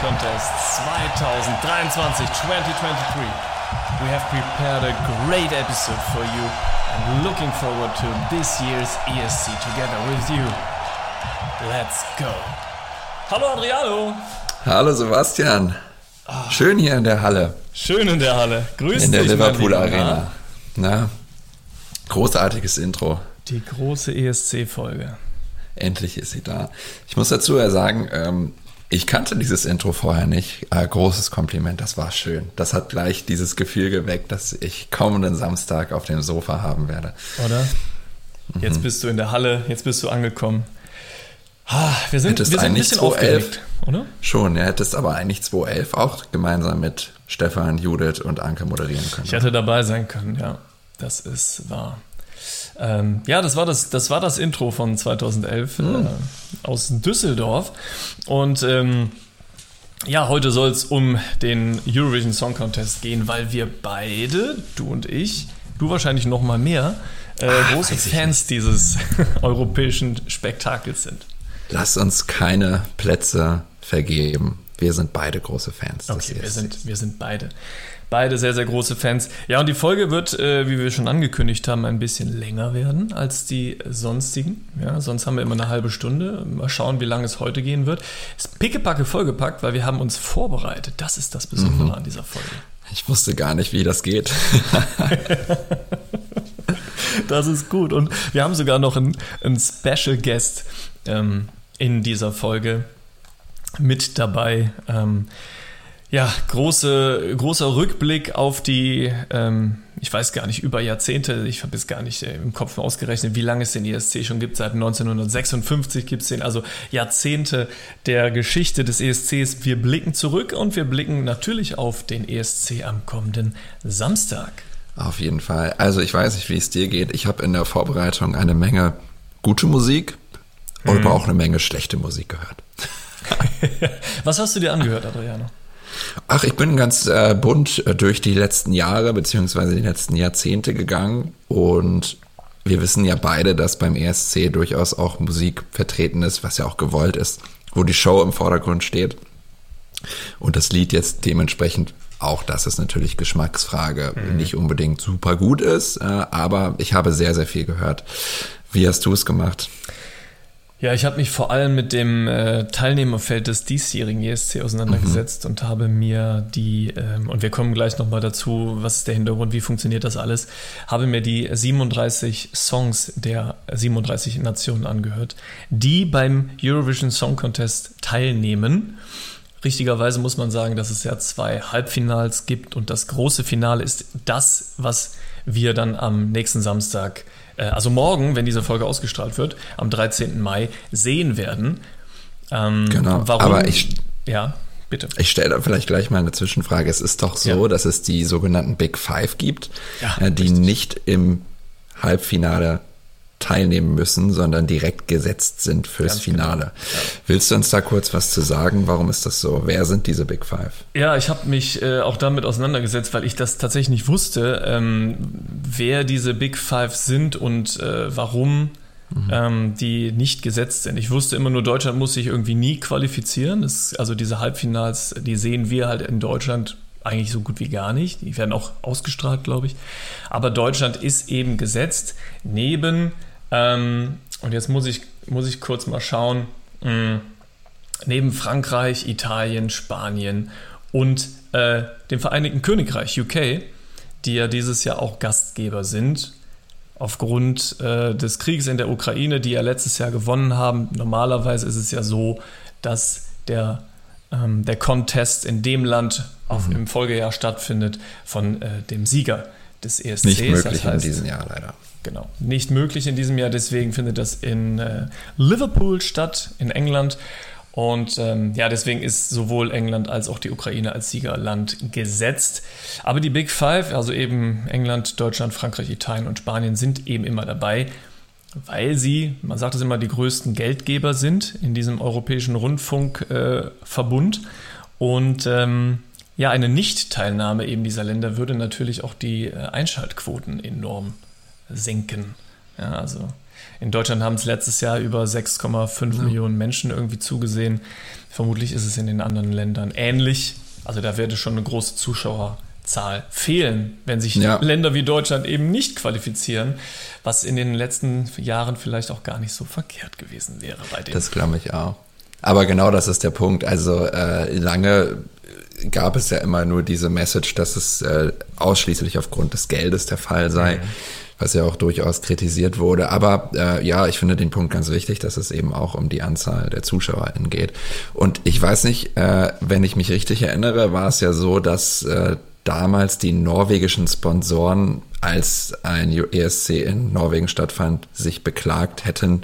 Contest 2023-2023. We have prepared a great episode for you and looking forward to this year's ESC together with you. Let's go. Hallo Adriano. Hallo Sebastian. Schön hier in der Halle. Schön in der Halle. Grüß in der dich, Liverpool mein Lieber. Arena. Na, großartiges Intro. Die große ESC-Folge. Endlich ist sie da. Ich muss dazu ja sagen, ähm, ich kannte dieses Intro vorher nicht. Äh, großes Kompliment, das war schön. Das hat gleich dieses Gefühl geweckt, dass ich kommenden Samstag auf dem Sofa haben werde. Oder? Mhm. Jetzt bist du in der Halle, jetzt bist du angekommen. Ah, wir sind, wir Hättest sind ein eigentlich bisschen 2011 aufgeregt, oder? Schon, ihr hättest aber eigentlich 2011 auch gemeinsam mit Stefan, Judith und Anke moderieren können. Ich hätte dabei sein können, ja. Das ist wahr. Ähm, ja, das war das, das war das Intro von 2011 Hm. äh, aus Düsseldorf. Und ähm, ja, heute soll es um den Eurovision Song Contest gehen, weil wir beide, du und ich, du wahrscheinlich noch mal mehr, äh, große weiß ich Fans dieses europäischen Spektakels sind. Lass uns keine Plätze vergeben. Wir sind beide große Fans. Okay, wir sind, wir sind beide. Beide sehr, sehr große Fans. Ja, und die Folge wird, äh, wie wir schon angekündigt haben, ein bisschen länger werden als die sonstigen. Ja, sonst haben wir immer eine halbe Stunde. Mal schauen, wie lange es heute gehen wird. Ist pickepacke vollgepackt, weil wir haben uns vorbereitet. Das ist das Besondere Mhm. an dieser Folge. Ich wusste gar nicht, wie das geht. Das ist gut. Und wir haben sogar noch einen, einen Special Guest ähm, in dieser Folge mit dabei. Ähm, ja, große, großer Rückblick auf die, ähm, ich weiß gar nicht, über Jahrzehnte, ich habe jetzt gar nicht äh, im Kopf ausgerechnet, wie lange es den ESC schon gibt. Seit 1956 gibt es den, also Jahrzehnte der Geschichte des ESCs. Wir blicken zurück und wir blicken natürlich auf den ESC am kommenden Samstag. Auf jeden Fall. Also ich weiß nicht, wie es dir geht. Ich habe in der Vorbereitung eine Menge gute Musik und aber auch eine Menge schlechte Musik gehört. Was hast du dir angehört, Adriano? Ach, ich bin ganz äh, bunt äh, durch die letzten Jahre beziehungsweise die letzten Jahrzehnte gegangen und wir wissen ja beide, dass beim ESC durchaus auch Musik vertreten ist, was ja auch gewollt ist, wo die Show im Vordergrund steht. Und das Lied jetzt dementsprechend, auch das ist natürlich Geschmacksfrage, nicht unbedingt super gut ist, äh, aber ich habe sehr, sehr viel gehört. Wie hast du es gemacht? Ja, ich habe mich vor allem mit dem äh, Teilnehmerfeld des diesjährigen ESC auseinandergesetzt und habe mir die, ähm, und wir kommen gleich nochmal dazu, was ist der Hintergrund, wie funktioniert das alles, habe mir die 37 Songs der 37 Nationen angehört, die beim Eurovision Song Contest teilnehmen. Richtigerweise muss man sagen, dass es ja zwei Halbfinals gibt und das große Finale ist das, was wir dann am nächsten Samstag, äh, also morgen, wenn diese Folge ausgestrahlt wird, am 13. Mai sehen werden. Ähm, Genau, Warum? aber ich- ja, bitte. Ich stelle da vielleicht gleich mal eine Zwischenfrage. Es ist doch so, Ja. dass es die sogenannten Big Five gibt, Ja, äh, die richtig. nicht im Halbfinale teilnehmen müssen, sondern direkt gesetzt sind fürs Ganz genau. Finale. Willst du uns da kurz was zu sagen? Warum ist das so? Wer sind diese Big Five? Ja, ich habe mich äh, auch damit auseinandergesetzt, weil ich das tatsächlich nicht wusste, ähm, wer diese Big Five sind und äh, warum ähm, die nicht gesetzt sind. Ich wusste immer nur, Deutschland muss sich irgendwie nie qualifizieren. Das, also diese Halbfinals, die sehen wir halt in Deutschland eigentlich so gut wie gar nicht. Die werden auch ausgestrahlt, glaube ich. Aber Deutschland ist eben gesetzt neben, ähm, und jetzt muss ich, muss ich kurz mal schauen, mh, neben Frankreich, Italien, Spanien und äh, dem Vereinigten Königreich, UK, die ja dieses Jahr auch Gastgeber sind, aufgrund äh, des Krieges in der Ukraine, die ja letztes Jahr gewonnen haben. Normalerweise ist es ja so, dass der, ähm, der Contest in dem Land auf, im Folgejahr stattfindet von äh, dem Sieger des ESCs. Nicht möglich das heißt, in diesem Jahr leider. Genau. Nicht möglich in diesem Jahr, deswegen findet das in äh, Liverpool statt, in England. Und ähm, ja, deswegen ist sowohl England als auch die Ukraine als Siegerland gesetzt. Aber die Big Five, also eben England, Deutschland, Frankreich, Italien und Spanien, sind eben immer dabei, weil sie, man sagt es immer, die größten Geldgeber sind in diesem europäischen Rundfunkverbund. Äh, und ähm, ja, eine Nicht-Teilnahme eben dieser Länder würde natürlich auch die äh, Einschaltquoten enorm senken. Ja, also in Deutschland haben es letztes Jahr über 6,5 ja. Millionen Menschen irgendwie zugesehen. Vermutlich ist es in den anderen Ländern ähnlich. Also da werde schon eine große Zuschauerzahl fehlen, wenn sich ja. Länder wie Deutschland eben nicht qualifizieren, was in den letzten Jahren vielleicht auch gar nicht so verkehrt gewesen wäre bei denen. Das glaube ich auch. Aber genau das ist der Punkt. Also äh, lange gab es ja immer nur diese Message, dass es äh, ausschließlich aufgrund des Geldes der Fall sei. Mhm was ja auch durchaus kritisiert wurde. Aber äh, ja, ich finde den Punkt ganz wichtig, dass es eben auch um die Anzahl der ZuschauerInnen geht. Und ich weiß nicht, äh, wenn ich mich richtig erinnere, war es ja so, dass äh, damals die norwegischen Sponsoren, als ein ESC in Norwegen stattfand, sich beklagt hätten,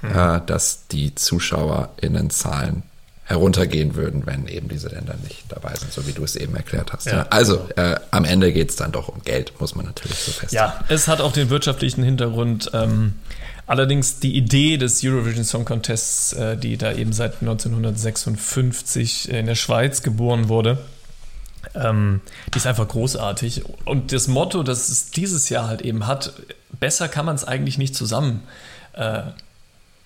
mhm. äh, dass die ZuschauerInnenzahlen heruntergehen würden, wenn eben diese Länder nicht dabei sind, so wie du es eben erklärt hast. Ja. Also äh, am Ende geht es dann doch um Geld, muss man natürlich so feststellen. Ja, es hat auch den wirtschaftlichen Hintergrund. Ähm, allerdings die Idee des Eurovision Song Contests, äh, die da eben seit 1956 in der Schweiz geboren wurde, ähm, die ist einfach großartig. Und das Motto, das es dieses Jahr halt eben hat, besser kann man es eigentlich nicht zusammen äh,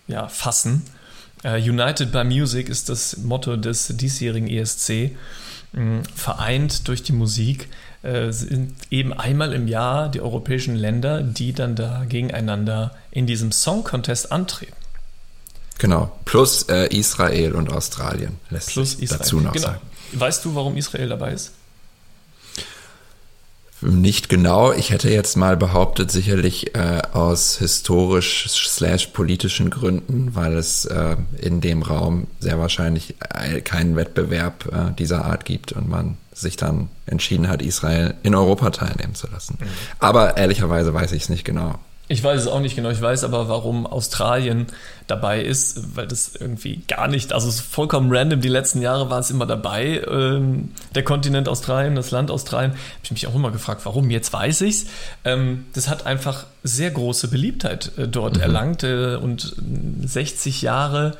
ja, fassen. Uh, United by Music ist das Motto des diesjährigen ESC. Mm, vereint durch die Musik äh, sind eben einmal im Jahr die europäischen Länder, die dann da gegeneinander in diesem Song Contest antreten. Genau, plus äh, Israel und Australien lässt plus sich Israel. dazu noch genau. sagen. Weißt du, warum Israel dabei ist? Nicht genau. Ich hätte jetzt mal behauptet, sicherlich äh, aus historisch slash politischen Gründen, weil es äh, in dem Raum sehr wahrscheinlich äh, keinen Wettbewerb äh, dieser Art gibt und man sich dann entschieden hat, Israel in Europa teilnehmen zu lassen. Mhm. Aber ehrlicherweise weiß ich es nicht genau. Ich weiß es auch nicht genau. Ich weiß aber, warum Australien dabei ist, weil das irgendwie gar nicht, also es ist vollkommen random. Die letzten Jahre war es immer dabei. Ähm, der Kontinent Australien, das Land Australien. Habe ich mich auch immer gefragt, warum. Jetzt weiß ich's. Ähm, das hat einfach sehr große Beliebtheit äh, dort mhm. erlangt äh, und 60 Jahre.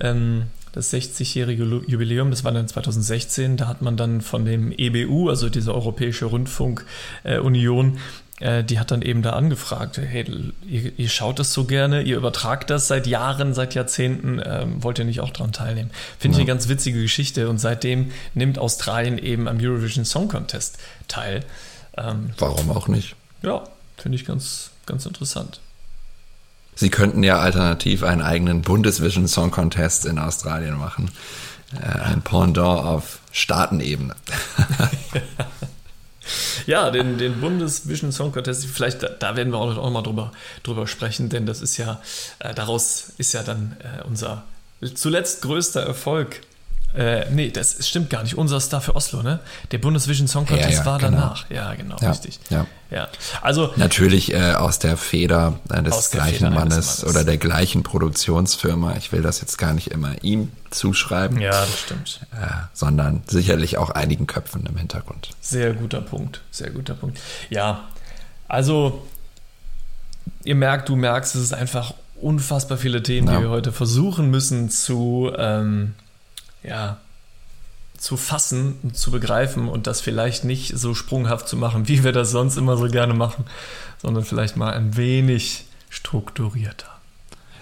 Ähm, das 60-jährige Jubiläum, das war dann 2016, da hat man dann von dem EBU, also diese Europäische Rundfunkunion, äh, die hat dann eben da angefragt, hey, ihr, ihr, schaut das so gerne, ihr übertragt das seit Jahren, seit Jahrzehnten, ähm, wollt ihr nicht auch daran teilnehmen? Finde ja. ich eine ganz witzige Geschichte und seitdem nimmt Australien eben am Eurovision Song Contest teil. Ähm, Warum auch nicht? Ja, finde ich ganz, ganz interessant. Sie könnten ja alternativ einen eigenen Bundesvision Song Contest in Australien machen. Äh, ein Pendant auf Staatenebene. Ja, den, den Bundesvision Song Contest, vielleicht da, da, werden wir auch noch mal drüber, drüber sprechen, denn das ist ja, äh, daraus ist ja dann äh, unser zuletzt größter Erfolg äh, nee, das stimmt gar nicht. Unser Star für Oslo, ne? Der Bundesvision Song Contest ja, ja, war genau. danach. Ja, genau, ja, richtig. Ja. ja. Also natürlich äh, aus der Feder äh, des gleichen Feder Mannes, Mannes, oder der gleichen Produktionsfirma. Ich will das jetzt gar nicht immer ihm zuschreiben. Ja, das stimmt. Äh, sondern sicherlich auch einigen Köpfen im Hintergrund. Sehr guter Punkt. Sehr guter Punkt. Ja, also ihr merkt, du merkst, es ist einfach unfassbar viele Themen, die wir heute versuchen müssen zu ähm, ja, zu fassen und zu begreifen und das vielleicht nicht so sprunghaft zu machen, wie wir das sonst immer so gerne machen, sondern vielleicht mal ein wenig strukturierter.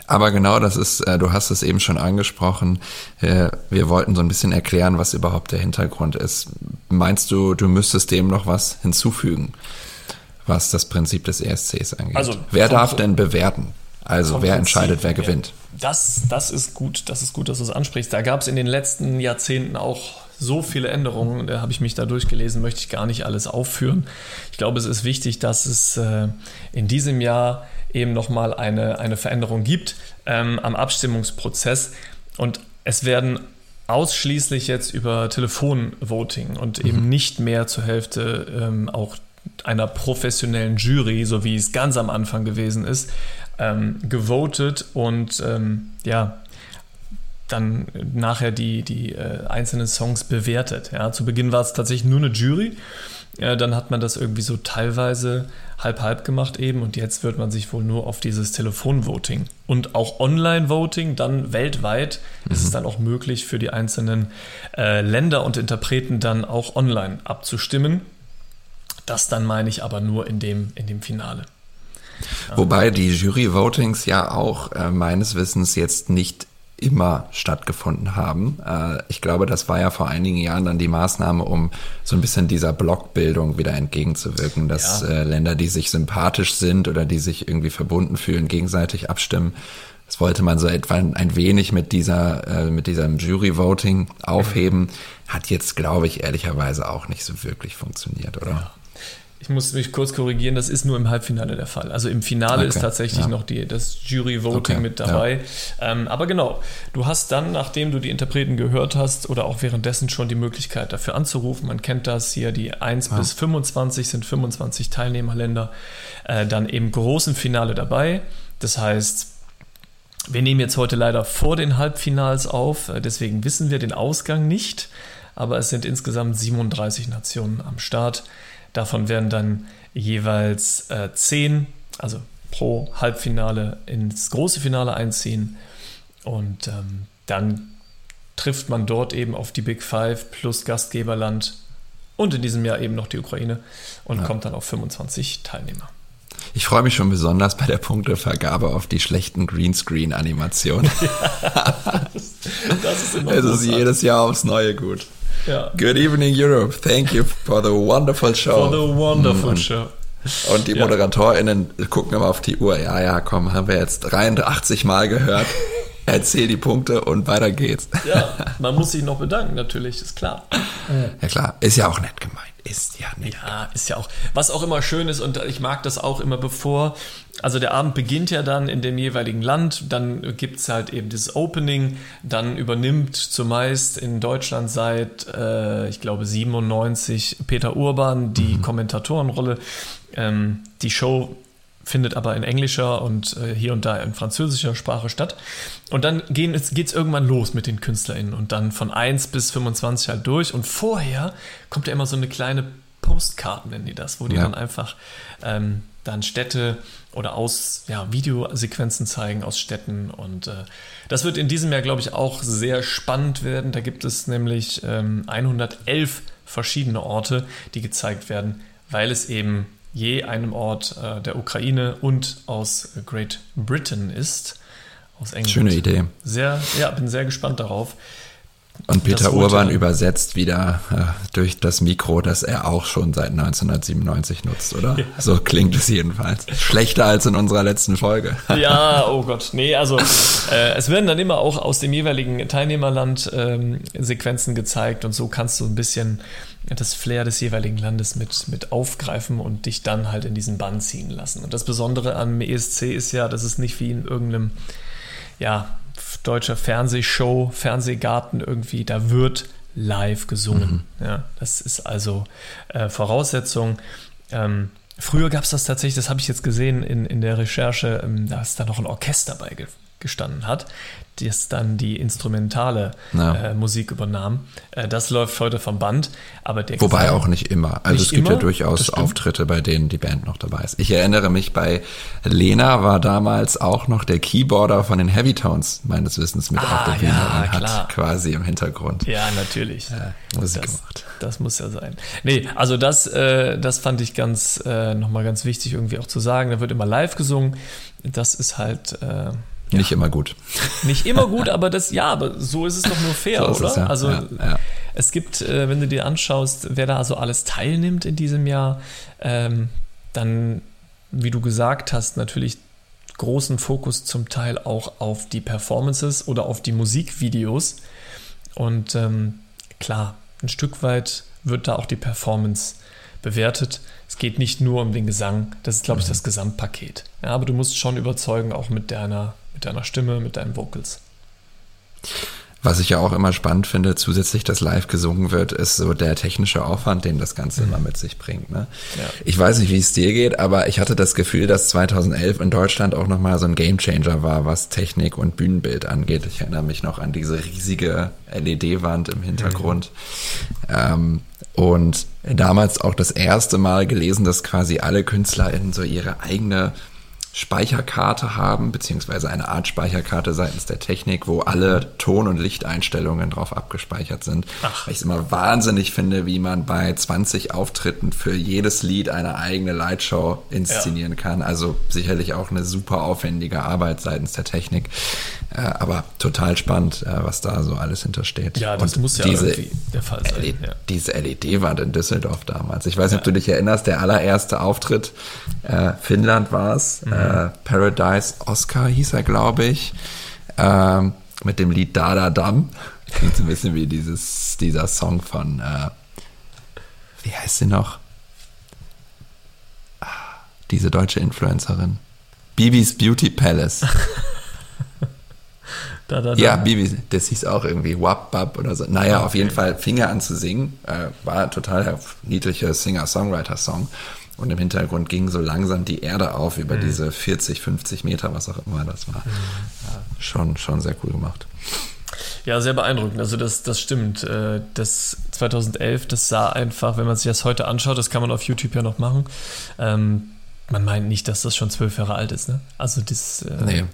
Aber genau das ist, äh, du hast es eben schon angesprochen, äh, wir wollten so ein bisschen erklären, was überhaupt der Hintergrund ist. Meinst du, du müsstest dem noch was hinzufügen, was das Prinzip des ESCs angeht? Also, wer darf denn bewerten? Also wer entscheidet, wer gewinnt? Das, das ist gut, das ist gut, dass du es ansprichst. Da gab es in den letzten Jahrzehnten auch so viele Änderungen, da habe ich mich da durchgelesen, möchte ich gar nicht alles aufführen. Ich glaube, es ist wichtig, dass es äh, in diesem Jahr eben nochmal eine, eine Veränderung gibt ähm, am Abstimmungsprozess. Und es werden ausschließlich jetzt über Telefonvoting und mhm. eben nicht mehr zur Hälfte ähm, auch einer professionellen Jury, so wie es ganz am Anfang gewesen ist, ähm, gewotet und ähm, ja, dann nachher die, die äh, einzelnen Songs bewertet. Ja, zu Beginn war es tatsächlich nur eine Jury. Äh, dann hat man das irgendwie so teilweise halb-halb gemacht eben und jetzt wird man sich wohl nur auf dieses Telefonvoting und auch Online-Voting, dann weltweit mhm. ist es mhm. dann auch möglich für die einzelnen äh, Länder und Interpreten dann auch online abzustimmen. Das dann meine ich aber nur in dem, in dem Finale. Wobei die Jury-Votings ja auch äh, meines Wissens jetzt nicht immer stattgefunden haben. Äh, ich glaube, das war ja vor einigen Jahren dann die Maßnahme, um so ein bisschen dieser Blockbildung wieder entgegenzuwirken, dass ja. Äh, Länder, die sich sympathisch sind oder die sich irgendwie verbunden fühlen, gegenseitig abstimmen. Das wollte man so etwa ein wenig mit dieser, äh, mit diesem Jury-Voting aufheben. Hat jetzt, glaube ich, ehrlicherweise auch nicht so wirklich funktioniert, oder? Ja. Ich muss mich kurz korrigieren, das ist nur im Halbfinale der Fall. Also im Finale okay, ist tatsächlich ja. noch die, das Jury-Voting okay, mit dabei. Ja. Ähm, aber genau, du hast dann, nachdem du die Interpreten gehört hast oder auch währenddessen schon die Möglichkeit dafür anzurufen, man kennt das hier, die 1 ja. bis 25 sind 25 Teilnehmerländer, äh, dann im großen Finale dabei. Das heißt, wir nehmen jetzt heute leider vor den Halbfinals auf, äh, deswegen wissen wir den Ausgang nicht, aber es sind insgesamt 37 Nationen am Start. Davon werden dann jeweils äh, zehn, also pro Halbfinale ins große Finale einziehen. Und ähm, dann trifft man dort eben auf die Big Five plus Gastgeberland und in diesem Jahr eben noch die Ukraine und ja. kommt dann auf 25 Teilnehmer. Ich freue mich schon besonders bei der Punktevergabe auf die schlechten Greenscreen-Animationen. Ja, das, das, ist immer Es ist jedes Jahr aufs Neue gut. Ja. Good evening, Europe. Thank you for the wonderful show. For the wonderful und, show. Und die ModeratorInnen gucken immer auf die Uhr. Ja, ja, komm, haben wir jetzt 83 Mal gehört. Erzähl die Punkte und weiter geht's. Ja, man muss sich noch bedanken, natürlich, ist klar. Ja, klar. Ist ja auch nett gemeint. Ist ja nett. Ja, ist ja auch. Was auch immer schön ist, und ich mag das auch immer bevor. Also der Abend beginnt ja dann in dem jeweiligen Land, dann gibt es halt eben dieses Opening, dann übernimmt zumeist in Deutschland seit, äh, ich glaube, 97 Peter Urban die mhm. Kommentatorenrolle. Ähm, die Show findet aber in englischer und äh, hier und da in französischer Sprache statt. Und dann geht es irgendwann los mit den KünstlerInnen und dann von 1 bis 25 halt durch. Und vorher kommt ja immer so eine kleine Postkarten, nennen die das, wo die ja. dann einfach ähm, dann Städte oder aus ja, Videosequenzen zeigen aus Städten. Und äh, das wird in diesem Jahr, glaube ich, auch sehr spannend werden. Da gibt es nämlich ähm, 111 verschiedene Orte, die gezeigt werden, weil es eben je einem Ort äh, der Ukraine und aus Great Britain ist. Aus England. Schöne Idee. Sehr, ja, bin sehr gespannt darauf. Und Peter Urban übersetzt wieder äh, durch das Mikro, das er auch schon seit 1997 nutzt, oder? Ja. So klingt es jedenfalls. Schlechter als in unserer letzten Folge. ja, oh Gott. Nee, also äh, es werden dann immer auch aus dem jeweiligen Teilnehmerland ähm, Sequenzen gezeigt und so kannst du ein bisschen das Flair des jeweiligen Landes mit, mit aufgreifen und dich dann halt in diesen Bann ziehen lassen. Und das Besondere am ESC ist ja, dass es nicht wie in irgendeinem, ja, deutscher Fernsehshow, Fernsehgarten irgendwie, da wird live gesungen. Mhm. Ja, das ist also äh, Voraussetzung. Ähm, früher gab es das tatsächlich, das habe ich jetzt gesehen in, in der Recherche, ähm, da ist da noch ein Orchester bei gestanden hat, das dann die instrumentale ja. äh, Musik übernahm. Äh, das läuft heute vom Band, aber der Wobei Gesang, auch nicht immer. Also nicht es gibt immer, ja durchaus Auftritte, bei denen die Band noch dabei ist. Ich erinnere mich, bei Lena war damals auch noch der Keyboarder von den Heavy Tones meines Wissens mit ah, auf der Bühne ja, und klar. hat quasi im Hintergrund. Ja, natürlich. Äh, Musik das, gemacht. Das muss ja sein. Nee, also das, äh, das fand ich ganz äh, nochmal ganz wichtig irgendwie auch zu sagen. Da wird immer live gesungen. Das ist halt äh, ja. Nicht immer gut. Nicht immer gut, aber das, ja, aber so ist es doch nur fair, so oder? Es, ja. Also ja, es gibt, äh, wenn du dir anschaust, wer da also alles teilnimmt in diesem Jahr, ähm, dann, wie du gesagt hast, natürlich großen Fokus zum Teil auch auf die Performances oder auf die Musikvideos. Und ähm, klar, ein Stück weit wird da auch die Performance bewertet. Es geht nicht nur um den Gesang, das ist, glaube ich, mhm. das Gesamtpaket. Ja, aber du musst schon überzeugen, auch mit deiner mit deiner Stimme, mit deinen Vocals. Was ich ja auch immer spannend finde, zusätzlich, dass live gesungen wird, ist so der technische Aufwand, den das Ganze mhm. immer mit sich bringt. Ne? Ja. Ich weiß nicht, wie es dir geht, aber ich hatte das Gefühl, dass 2011 in Deutschland auch nochmal so ein Gamechanger war, was Technik und Bühnenbild angeht. Ich erinnere mich noch an diese riesige LED-Wand im Hintergrund. Mhm. Ähm, und damals auch das erste Mal gelesen, dass quasi alle KünstlerInnen so ihre eigene Speicherkarte haben, beziehungsweise eine Art Speicherkarte seitens der Technik, wo alle Ton- und Lichteinstellungen drauf abgespeichert sind. Ach. Weil ich es immer wahnsinnig finde, wie man bei 20 Auftritten für jedes Lied eine eigene Lightshow inszenieren ja. kann. Also sicherlich auch eine super aufwendige Arbeit seitens der Technik. Äh, aber total spannend, äh, was da so alles hintersteht. Ja, das und muss ja diese irgendwie der Fall sein. LED, ja. Diese LED-Wand in Düsseldorf damals. Ich weiß nicht, ja. ob du dich erinnerst, der allererste Auftritt, äh, Finnland war es, mhm äh, Paradise Oscar hieß er, glaube ich, ähm, mit dem Lied Da Da Dam. Klingt so ein bisschen wie dieses, dieser Song von, äh, wie heißt sie noch? Ah, diese deutsche Influencerin. Bibis Beauty Palace. da, da, da. Ja, Bibi, das hieß auch irgendwie Wap Bap oder so. Naja, okay. auf jeden Fall fing er an zu singen. Äh, war total niedlicher Singer-Songwriter-Song. Und im Hintergrund ging so langsam die Erde auf über mhm. diese 40, 50 Meter, was auch immer das war. Mhm. Ja, schon, schon sehr cool gemacht. Ja, sehr beeindruckend. Also das, das stimmt. Äh, das 2011, das sah einfach, wenn man sich das heute anschaut, das kann man auf YouTube ja noch machen. Ähm, man meint nicht, dass das schon zwölf Jahre alt ist. Ne? Also das. Äh, nee.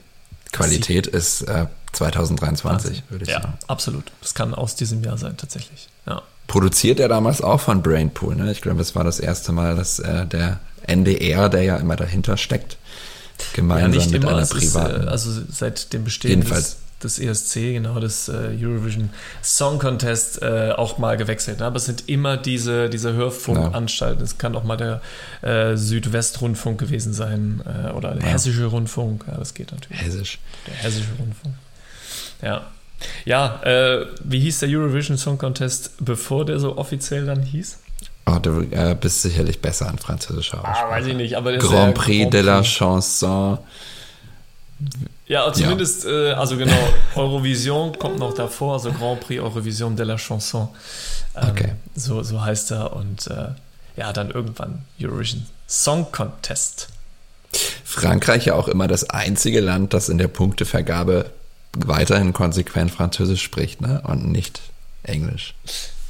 Qualität ist äh, 2023, würde ich ja, sagen. Ja, absolut. Das kann aus diesem Jahr sein, tatsächlich. Ja produziert er damals auch von Brainpool. Ne? Ich glaube, es war das erste Mal, dass äh, der NDR, der ja immer dahinter steckt, gemeinsam ja, mit immer, einer privaten. Ist, äh, also seit dem Bestehen des, des, ESC, genau, des äh, Eurovision Song Contest, äh, auch mal gewechselt. Ne? Aber es sind immer diese, diese Hörfunkanstalten. Es kann auch mal der äh, Südwestrundfunk gewesen sein äh, oder der ja. Hessische Rundfunk. Ja, das geht natürlich. Hessisch. Der Hessische Rundfunk. Ja. Ja, äh, wie hieß der Eurovision Song Contest, bevor der so offiziell dann hieß? Oh, du äh, bist sicherlich besser an französischer Aussprache. Ah, weiß ich nicht, aber Grand Prix Grand de la Chanson. Ja, zumindest, ja. Äh, also genau, Eurovision kommt noch davor, also Grand Prix Eurovision de la Chanson. Ähm, okay. So, so heißt er und äh, ja, dann irgendwann Eurovision Song Contest. Frankreich ja auch immer das einzige Land, das in der Punktevergabe weiterhin konsequent Französisch spricht ne? und nicht Englisch.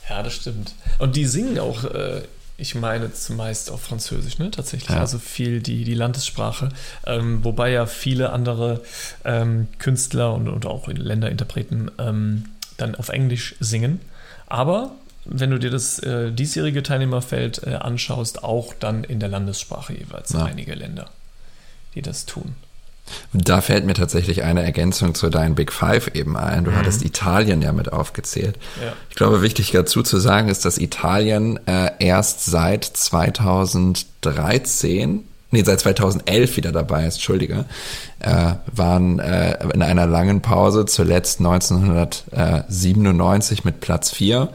Ja, das stimmt. Und die singen auch, äh, ich meine zumeist auf Französisch, ne? Tatsächlich. Ja. Also viel die, die Landessprache. Ähm, wobei ja viele andere ähm, Künstler und, und auch Länderinterpreten ähm, dann auf Englisch singen. Aber wenn du dir das äh, diesjährige Teilnehmerfeld äh, anschaust, auch dann in der Landessprache jeweils ja. einige Länder, die das tun. Da fällt mir tatsächlich eine Ergänzung zu deinen Big Five eben ein. Du mhm. hattest Italien ja mit aufgezählt. Ja. Ich glaube, wichtig dazu zu sagen ist, dass Italien äh, erst seit 2013 nee, seit 2011 wieder dabei ist, Entschuldige, äh, waren äh, in einer langen Pause, zuletzt 1997 mit Platz 4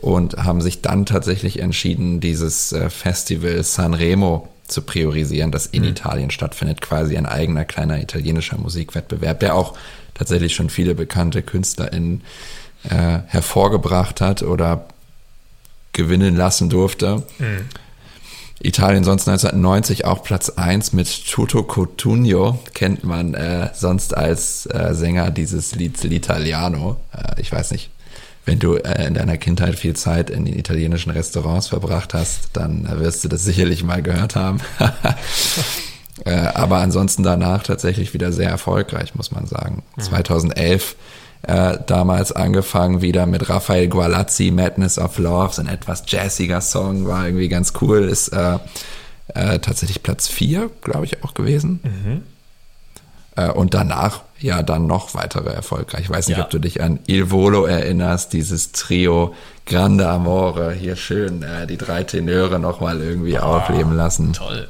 und haben sich dann tatsächlich entschieden, dieses äh, Festival Sanremo zu priorisieren, das in mhm. Italien stattfindet, quasi ein eigener kleiner italienischer Musikwettbewerb, der auch tatsächlich schon viele bekannte KünstlerInnen äh, hervorgebracht hat oder gewinnen lassen durfte. Mhm. Italien sonst 1990 auch Platz 1 mit Toto Cotugno, kennt man äh, sonst als äh, Sänger dieses Lieds L'Italiano. Äh, ich weiß nicht, wenn du äh, in deiner Kindheit viel Zeit in den italienischen Restaurants verbracht hast, dann äh, wirst du das sicherlich mal gehört haben. äh, aber ansonsten danach tatsächlich wieder sehr erfolgreich, muss man sagen. Mhm. 2011 äh, damals angefangen wieder mit Raphael Gualazzi, Madness of Love, so ein etwas jazziger Song, war irgendwie ganz cool, ist äh, äh, tatsächlich Platz 4, glaube ich, auch gewesen. Mhm. Und danach ja dann noch weitere Erfolge. Ich weiß nicht, ja. ob du dich an Il Volo erinnerst, dieses Trio Grande Amore, hier schön äh, die drei Tenöre nochmal irgendwie oh, aufleben lassen. Toll.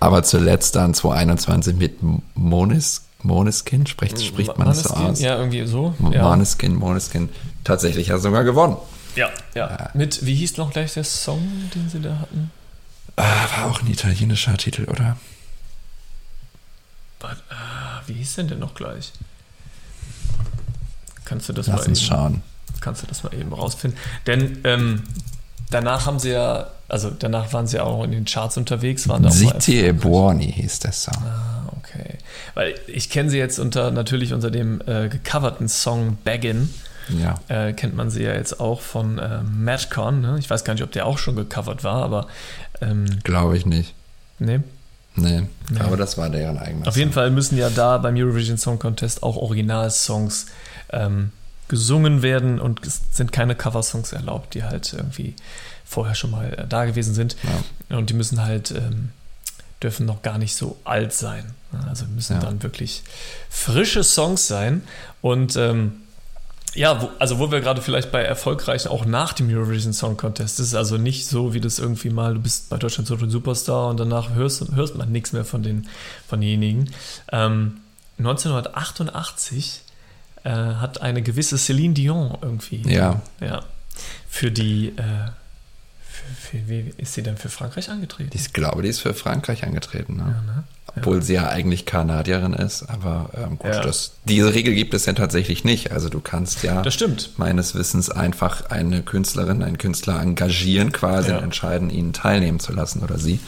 Aber zuletzt dann 2021 mit Monis, Moneskin, spricht, spricht man das so aus? Ja, irgendwie so. Ja. Moneskin, Moneskin. Tatsächlich hat er sogar gewonnen. Ja, ja. Äh, mit, wie hieß noch gleich der Song, den sie da hatten? Äh, war auch ein italienischer Titel, oder? But, uh, wie hieß denn der noch gleich? kannst du das Lass mal uns eben, schauen. kannst du das mal eben rausfinden. Denn ähm, danach haben sie ja, also danach waren sie auch in den Charts unterwegs, waren da auch mal City e Buoni hieß der Song. Ah, okay. Weil ich kenne sie jetzt unter natürlich unter dem äh, gecoverten Song Baggin. Ja. Äh, kennt man sie ja jetzt auch von äh, Madcon. Ne? Ich weiß gar nicht, ob der auch schon gecovert war, aber ähm, Glaube ich nicht. nee. Nee, aber das war deren eigener Auf jeden Fall müssen ja da beim Eurovision Song Contest auch Originalsongs ähm, gesungen werden und es sind keine Coversongs erlaubt, die halt irgendwie vorher schon mal äh, da gewesen sind. Und die müssen halt, ähm, dürfen noch gar nicht so alt sein. Also müssen Ja. dann wirklich frische Songs sein. Und ähm, ja, wo, also wo wir gerade vielleicht bei erfolgreichen, auch nach dem Eurovision Song Contest, das ist also nicht so, wie das irgendwie mal, du bist bei Deutschland so ein Superstar und danach hörst, hörst man nichts mehr von, den, von denjenigen. Ähm, 1988 äh, hat eine gewisse Celine Dion irgendwie, Ja. ja für die, äh, für, wie ist sie denn für Frankreich angetreten? Ich glaube, die ist für Frankreich angetreten. Ne? ja, ne? Obwohl sie ja eigentlich Kanadierin ist, aber ähm, gut, Ja. das, diese Regel gibt es ja tatsächlich nicht. Also du kannst ja Das stimmt. meines Wissens einfach eine Künstlerin, einen Künstler engagieren quasi Ja. und entscheiden, ihn teilnehmen zu lassen oder sie.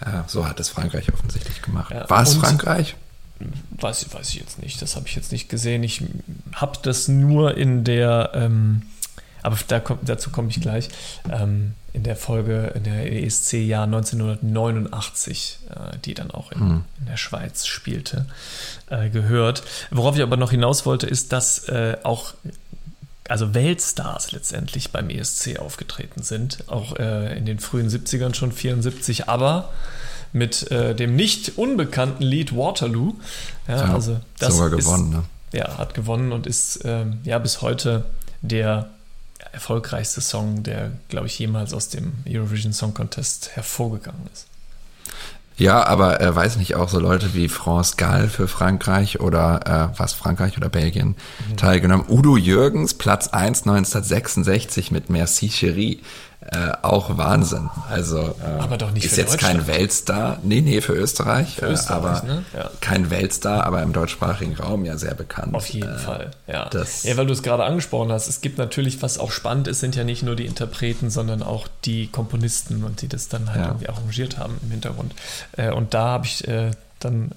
Äh, so hat es Frankreich offensichtlich gemacht. Ja. War es Frankreich? Weiß, weiß ich jetzt nicht, das habe ich jetzt nicht gesehen. Ich habe das nur in der, ähm, aber da kommt, dazu komme ich gleich, ähm, in der Folge, in der ESC-Jahr 1989, äh, die dann auch in, in der Schweiz spielte, äh, gehört. Worauf ich aber noch hinaus wollte, ist, dass äh, auch also Weltstars letztendlich beim ESC aufgetreten sind, auch in den frühen 70ern schon 74, aber mit dem nicht unbekannten Lied Waterloo. Ja, Ja, also das sogar ist, gewonnen. Ne? Ja, hat gewonnen und ist ähm, ja bis heute der erfolgreichste Song, der, glaube ich, jemals aus dem Eurovision Song Contest hervorgegangen ist. Ja, aber äh, weiß nicht auch so Leute wie France Gall für Frankreich oder äh, was Frankreich oder Belgien Mhm. teilgenommen. Udo Jürgens, Platz 1 1966 mit Merci Chérie. Äh, auch Wahnsinn. Also äh, Aber doch nicht ist jetzt kein. Weltstar. Nee, nee, für Österreich. Für äh, Österreich, aber ne? Ja. kein Weltstar, aber im deutschsprachigen Raum ja sehr bekannt. Auf jeden äh, Fall, ja. das- ja, weil du es gerade angesprochen hast, es gibt natürlich, was auch spannend ist, sind ja nicht nur die Interpreten, sondern auch die Komponisten und die das dann halt Ja. irgendwie arrangiert haben im Hintergrund. Äh, und da habe ich äh, dann,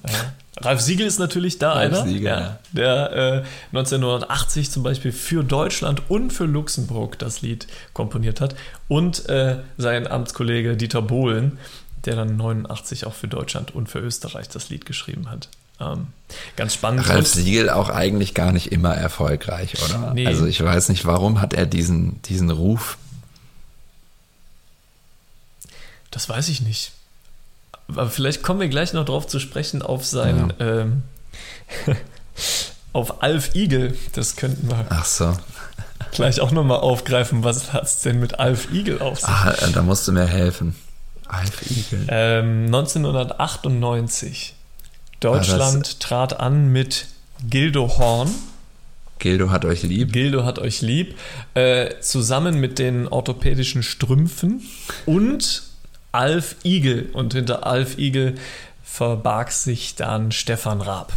Ralf Siegel ist natürlich da Ralf einer, Siegel, ja, der äh, 1980 zum Beispiel für Deutschland und für Luxemburg das Lied komponiert hat und äh, sein Amtskollege Dieter Bohlen, der dann 89 auch für Deutschland und für Österreich das Lied geschrieben hat. Ähm, ganz spannend. Ralf Siegel auch eigentlich gar nicht immer erfolgreich, oder? Nee. Also ich weiß nicht, warum hat er diesen, diesen Ruf? Das weiß ich nicht. Aber vielleicht kommen wir gleich noch drauf zu sprechen auf sein, ähm, auf Alf Igel. Das könnten wir Ach so. gleich auch nochmal aufgreifen. Was hat es denn mit Alf Igel auf sich? Ah, da musst du mir helfen. Alf Igel. Ähm, 1998. Deutschland trat an mit Gildo Horn. Gildo hat euch lieb. Gildo hat euch lieb. Äh, zusammen mit den orthopädischen Strümpfen und Alf Igel. Und hinter Alf Igel verbarg sich dann Stefan Raab.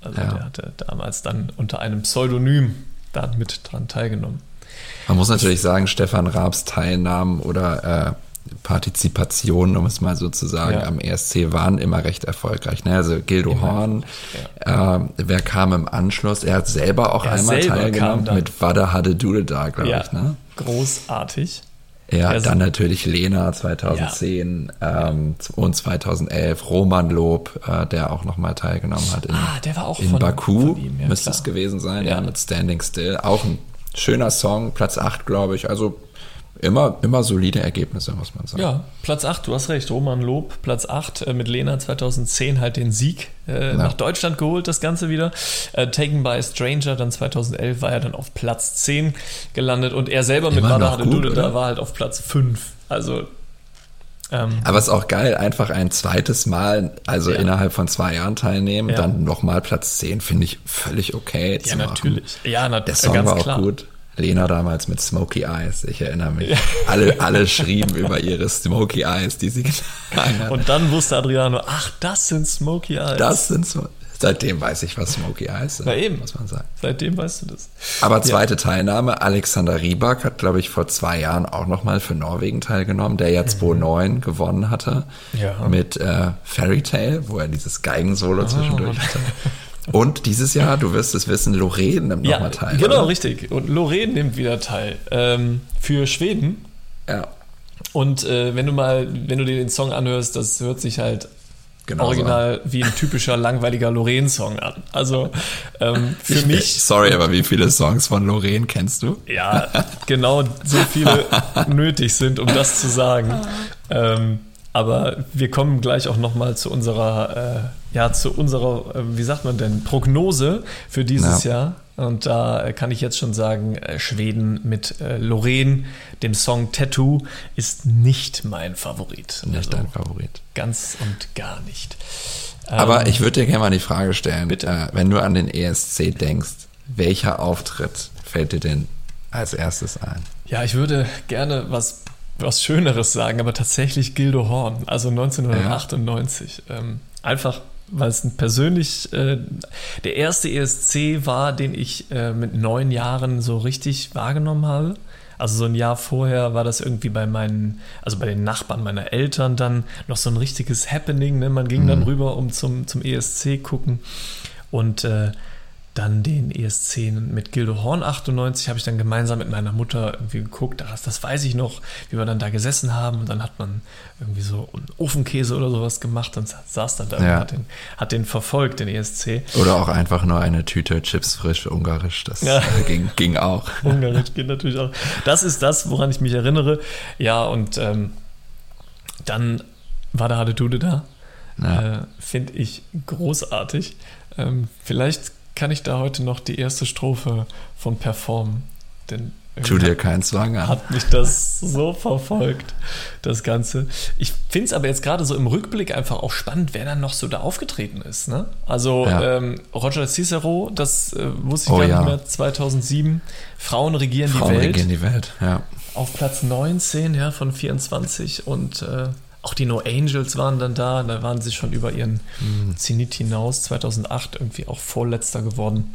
Also Ja. der hatte damals dann unter einem Pseudonym da mit dran teilgenommen. Man muss natürlich sagen, Stefan Raabs Teilnahmen oder äh, Partizipation, um es mal so zu sagen, Ja. am ESC waren immer recht erfolgreich. Ne? Also Gildo Horn, äh, wer kam im Anschluss? Er hat selber auch Er einmal selber teilgenommen dann. mit Wada Hade Dude da, glaube Ja, ich. Ne? großartig. Ja, Er- dann natürlich Lena 2010 ähm, und 2011, Roman Lob, äh, der auch nochmal teilgenommen hat in, Ah, der war auch in von- Baku, von ihm, ja, müsste klar. es gewesen sein, Ja. ja. mit Standing Still. Auch ein schöner Song, Platz 8, glaube ich. Also immer, immer solide Ergebnisse, muss man sagen. Ja, Platz 8, du hast recht. Roman Lob, Platz 8 äh, mit Lena 2010 halt den Sieg äh, nach Deutschland geholt, das Ganze wieder. Äh, Taken by a Stranger, dann 2011 war er dann auf Platz 10 gelandet und er selber mit Immer Hade gut, Dude da war halt auf Platz 5. Also, ähm, Aber es ist auch geil, einfach ein zweites Mal, also Ja. innerhalb von zwei Jahren teilnehmen, Ja. dann nochmal Platz 10, finde ich völlig okay ja, zu machen. natürlich. Ja, na, Der Song ganz war auch klar. gut. Lena damals mit Smoky Eyes, ich erinnere mich. Alle, alle schrieben über ihre Smoky Eyes, die sie getragen hat. Und dann wusste Adriano, ach, das sind Smokey Eyes. Das sind so Seitdem weiß ich, was Smokey heißt. Na eben. Muss man sagen. Seitdem weißt du das. Aber zweite ja. Teilnahme, Alexander Rybak hat, glaube ich, vor zwei Jahren auch nochmal für Norwegen teilgenommen, der ja 2009 mhm. gewonnen hatte. Ja. Mit äh, Fairy Tale, wo er dieses Geigensolo oh. zwischendurch hatte. Und dieses Jahr, du wirst es wissen, Lorraine nimmt ja, nochmal teil. Genau, oder? richtig. Und Lorraine nimmt wieder teil. Ähm, für Schweden. Ja. Und äh, wenn du mal, wenn du dir den Song anhörst, das hört sich halt Genau original wie ein typischer langweiliger Lorraine-Song an. Also ähm, für ich, mich. Sorry, aber wie viele Songs von Lorraine kennst du? Ja, genau so viele nötig sind, um das zu sagen. Ähm, aber wir kommen gleich auch nochmal zu unserer, äh, ja, zu unserer, äh, wie sagt man denn, Prognose für dieses ja. Jahr. Und da kann ich jetzt schon sagen, äh, Schweden mit äh, Lorraine, dem Song Tattoo, ist nicht mein Favorit. Nicht also dein Favorit. Ganz und gar nicht. Aber ähm, ich würde dir gerne mal die Frage stellen, bitte. Äh, wenn du an den ESC denkst, welcher Auftritt fällt dir denn als erstes ein? Ja, ich würde gerne was, was Schöneres sagen, aber tatsächlich Gildo Horn, also 1998. Ja. Ähm, einfach weil es persönlich äh, der erste ESC war, den ich äh, mit neun Jahren so richtig wahrgenommen habe. Also so ein Jahr vorher war das irgendwie bei meinen, also bei den Nachbarn meiner Eltern dann noch so ein richtiges Happening. Ne? Man ging mhm. dann rüber, um zum, zum ESC gucken. Und äh, dann den ESC mit Gildo Horn 98 habe ich dann gemeinsam mit meiner Mutter irgendwie geguckt. Das, das weiß ich noch, wie wir dann da gesessen haben. Und dann hat man irgendwie so einen Ofenkäse oder sowas gemacht und saß dann da ja. und hat den, hat den verfolgt, den ESC. Oder auch einfach nur eine Tüte Chips frisch ungarisch. Das ja. ging, ging auch. Ungarisch geht natürlich auch. Das ist das, woran ich mich erinnere. Ja, und ähm, dann war der Hadetude da. Ja. Äh, Finde ich großartig. Ähm, vielleicht kann ich da heute noch die erste Strophe von performen. Denn Tu dir keinen Zwang an. Hat mich das so verfolgt, das Ganze. Ich finde es aber jetzt gerade so im Rückblick einfach auch spannend, wer dann noch so da aufgetreten ist. Ne? Also ja. ähm, Roger Cicero, das äh, wusste ich oh, gar ja. nicht mehr, 2007. Frauen regieren Frauen die Welt. Frauen regieren die Welt, ja. Auf Platz 19 ja, von 24 und äh, auch die No Angels waren dann da, da waren sie schon über ihren mhm. Zenit hinaus, 2008 irgendwie auch Vorletzter geworden.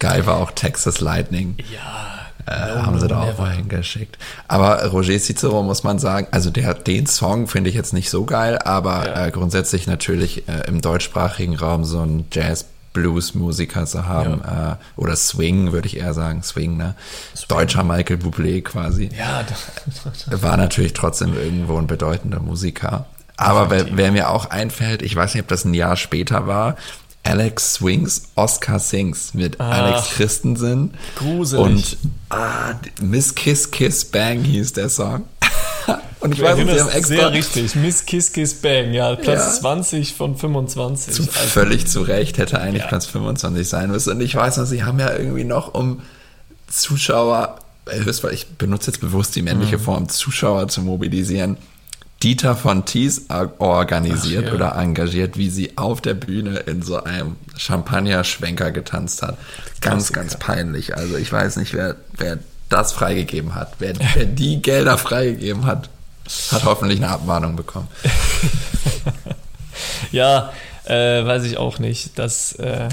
Geil war auch Texas Lightning. Ja. Äh, no, haben sie da auch mal hingeschickt. Aber Roger Cicero muss man sagen, also der, den Song finde ich jetzt nicht so geil, aber ja. äh, grundsätzlich natürlich äh, im deutschsprachigen Raum so ein Jazz Blues-Musiker zu haben. Ja. Äh, oder Swing, würde ich eher sagen. Swing, ne? Swing. Deutscher Michael Bublé quasi. Ja, war natürlich trotzdem irgendwo ein bedeutender Musiker. Aber wer, wer, mir auch einfällt, ich weiß nicht, ob das ein Jahr später war, Alex Swings, Oscar Sings mit Ach, Alex Christensen. Gruselig. Und ah, Miss Kiss Kiss Bang hieß der Song. Und ich weiß, sie haben extra. Sehr richtig. Miss Kiss Kiss Bang, ja. Platz ja. 20 von 25. Zu, also, völlig zu Recht hätte eigentlich ja. Platz 25 sein müssen. Und ich weiß noch, sie haben ja irgendwie noch um Zuschauer, weil ich benutze jetzt bewusst die männliche mhm. Form, Zuschauer zu mobilisieren. Dieter von Thies organisiert Ach, ja. oder engagiert, wie sie auf der Bühne in so einem Champagner-Schwenker getanzt hat. Ganz, ganz peinlich. Also ich weiß nicht, wer, wer das freigegeben hat. Wer, wer die Gelder freigegeben hat, hat hoffentlich eine Abmahnung bekommen. ja, äh, weiß ich auch nicht. Das äh,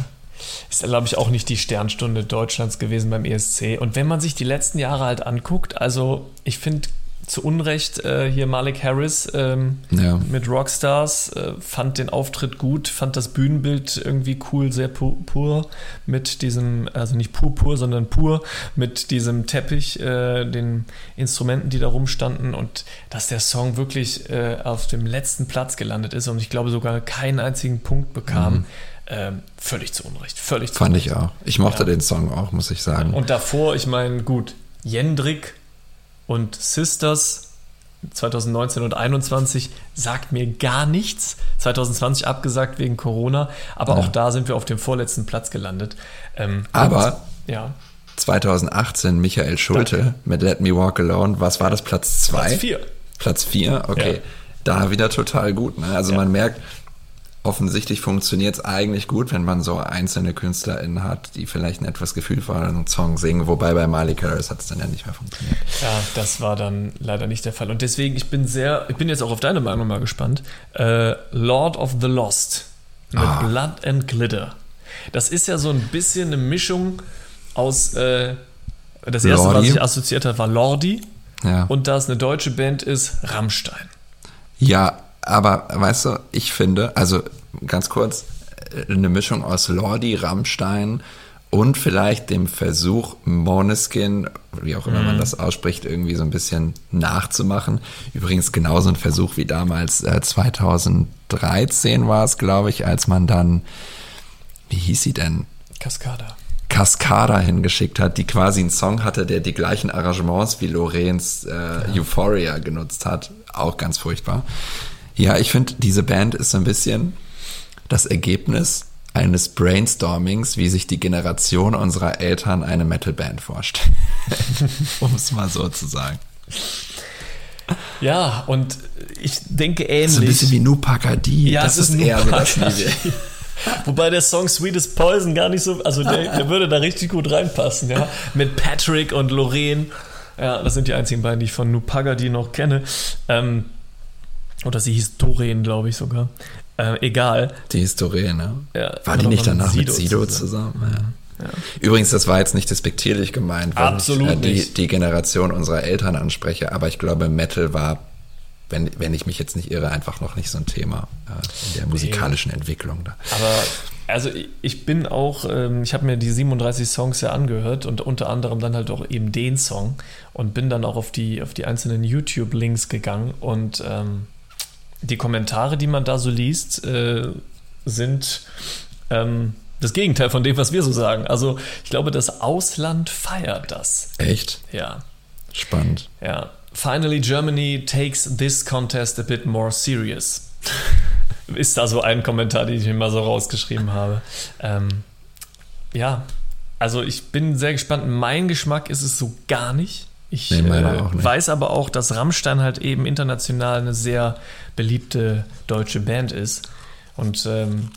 ist, glaube ich, auch nicht die Sternstunde Deutschlands gewesen beim ESC. Und wenn man sich die letzten Jahre halt anguckt, also ich finde zu Unrecht äh, hier Malik Harris ähm, ja. mit Rockstars, äh, fand den Auftritt gut, fand das Bühnenbild irgendwie cool, sehr pu pur mit diesem, also nicht pur pur, sondern pur mit diesem Teppich, äh, den Instrumenten, die da rumstanden und dass der Song wirklich äh, auf dem letzten Platz gelandet ist und ich glaube sogar keinen einzigen Punkt bekam. Mhm. Ähm, völlig zu Unrecht, völlig zu Fand Unrecht. ich auch. Ich mochte ja. den Song auch, muss ich sagen. Und davor, ich meine, gut, Jendrik und Sisters 2019 und 2021 sagt mir gar nichts. 2020 abgesagt wegen Corona, aber ja. auch da sind wir auf dem vorletzten Platz gelandet. Ähm, aber ja. 2018 Michael Schulte Danke. mit Let Me Walk Alone, was war das, Platz 2? Platz 4. Platz 4, okay. Ja. Da wieder total gut. Ne? Also ja. man merkt, offensichtlich funktioniert es eigentlich gut, wenn man so einzelne KünstlerInnen hat, die vielleicht einen etwas gefühlvolleren Song singen, wobei bei Miley Harris hat es dann ja nicht mehr funktioniert. Ja, das war dann leider nicht der Fall. Und deswegen, ich bin sehr, ich bin jetzt auch auf deine Meinung mal gespannt. Äh, Lord of the Lost mit ah. Blood and Glitter. Das ist ja so ein bisschen eine Mischung aus. Äh, das erste, Lordi. was ich assoziiert habe, war Lordi. Ja. Und da es eine deutsche Band ist, Rammstein. Ja, aber weißt du, ich finde, also ganz kurz, äh, eine Mischung aus Lordi, Rammstein und vielleicht dem Versuch, Moneskin, wie auch immer mm. man mhm. das ausspricht, irgendwie so ein bisschen nachzumachen. Übrigens genauso ein Versuch wie damals äh, 2013 war es, glaube ich, als man dann, wie hieß sie denn? Cascada. Cascada hingeschickt hat, die quasi einen Song hatte, der die gleichen Arrangements wie Lorenz äh, ja. Euphoria genutzt hat. Auch ganz furchtbar. Ja, ich finde, diese Band ist so ein bisschen das Ergebnis eines Brainstormings, wie sich die Generation unserer Eltern eine Metalband vorstellt. um es mal so zu sagen. Ja, und ich denke ähnlich. So ein bisschen wie Nupakadi. Ja, das ist, ist eher so das Niveau. Wobei der Song Sweetest Poison gar nicht so, also der, der, würde da richtig gut reinpassen, ja. Mit Patrick und Lorraine. Ja, das sind die einzigen beiden, die ich von Nupagadi noch kenne. Ähm, oder sie hieß Doreen, glaube ich sogar. Äh, egal. Die hieß Doreen, ne? Ja, War die nicht danach mit Sido zusammen? zusammen? Ja. Ja. Übrigens, das war jetzt nicht despektierlich gemeint, weil Absolut ich äh, die, die, Generation unserer Eltern anspreche, aber ich glaube, Metal war, wenn, wenn ich mich jetzt nicht irre, einfach noch nicht so ein Thema äh, in der musikalischen nee. Entwicklung da. Aber also ich bin auch, ähm, ich habe mir die 37 Songs ja angehört und unter anderem dann halt auch eben den Song und bin dann auch auf die, auf die einzelnen YouTube-Links gegangen und ähm, die Kommentare, die man da so liest, äh, sind ähm, das Gegenteil von dem, was wir so sagen. Also ich glaube, das Ausland feiert das. Echt? Ja. Spannend. Ja. Finally, Germany takes this contest a bit more serious. Ist da so ein Kommentar, den ich mir mal so rausgeschrieben habe. Ähm, ja, also ich bin sehr gespannt. Mein Geschmack ist es so gar nicht. Ich nee, äh, weiß aber auch, dass Rammstein halt eben international eine sehr beliebte deutsche Band ist. Und ähm,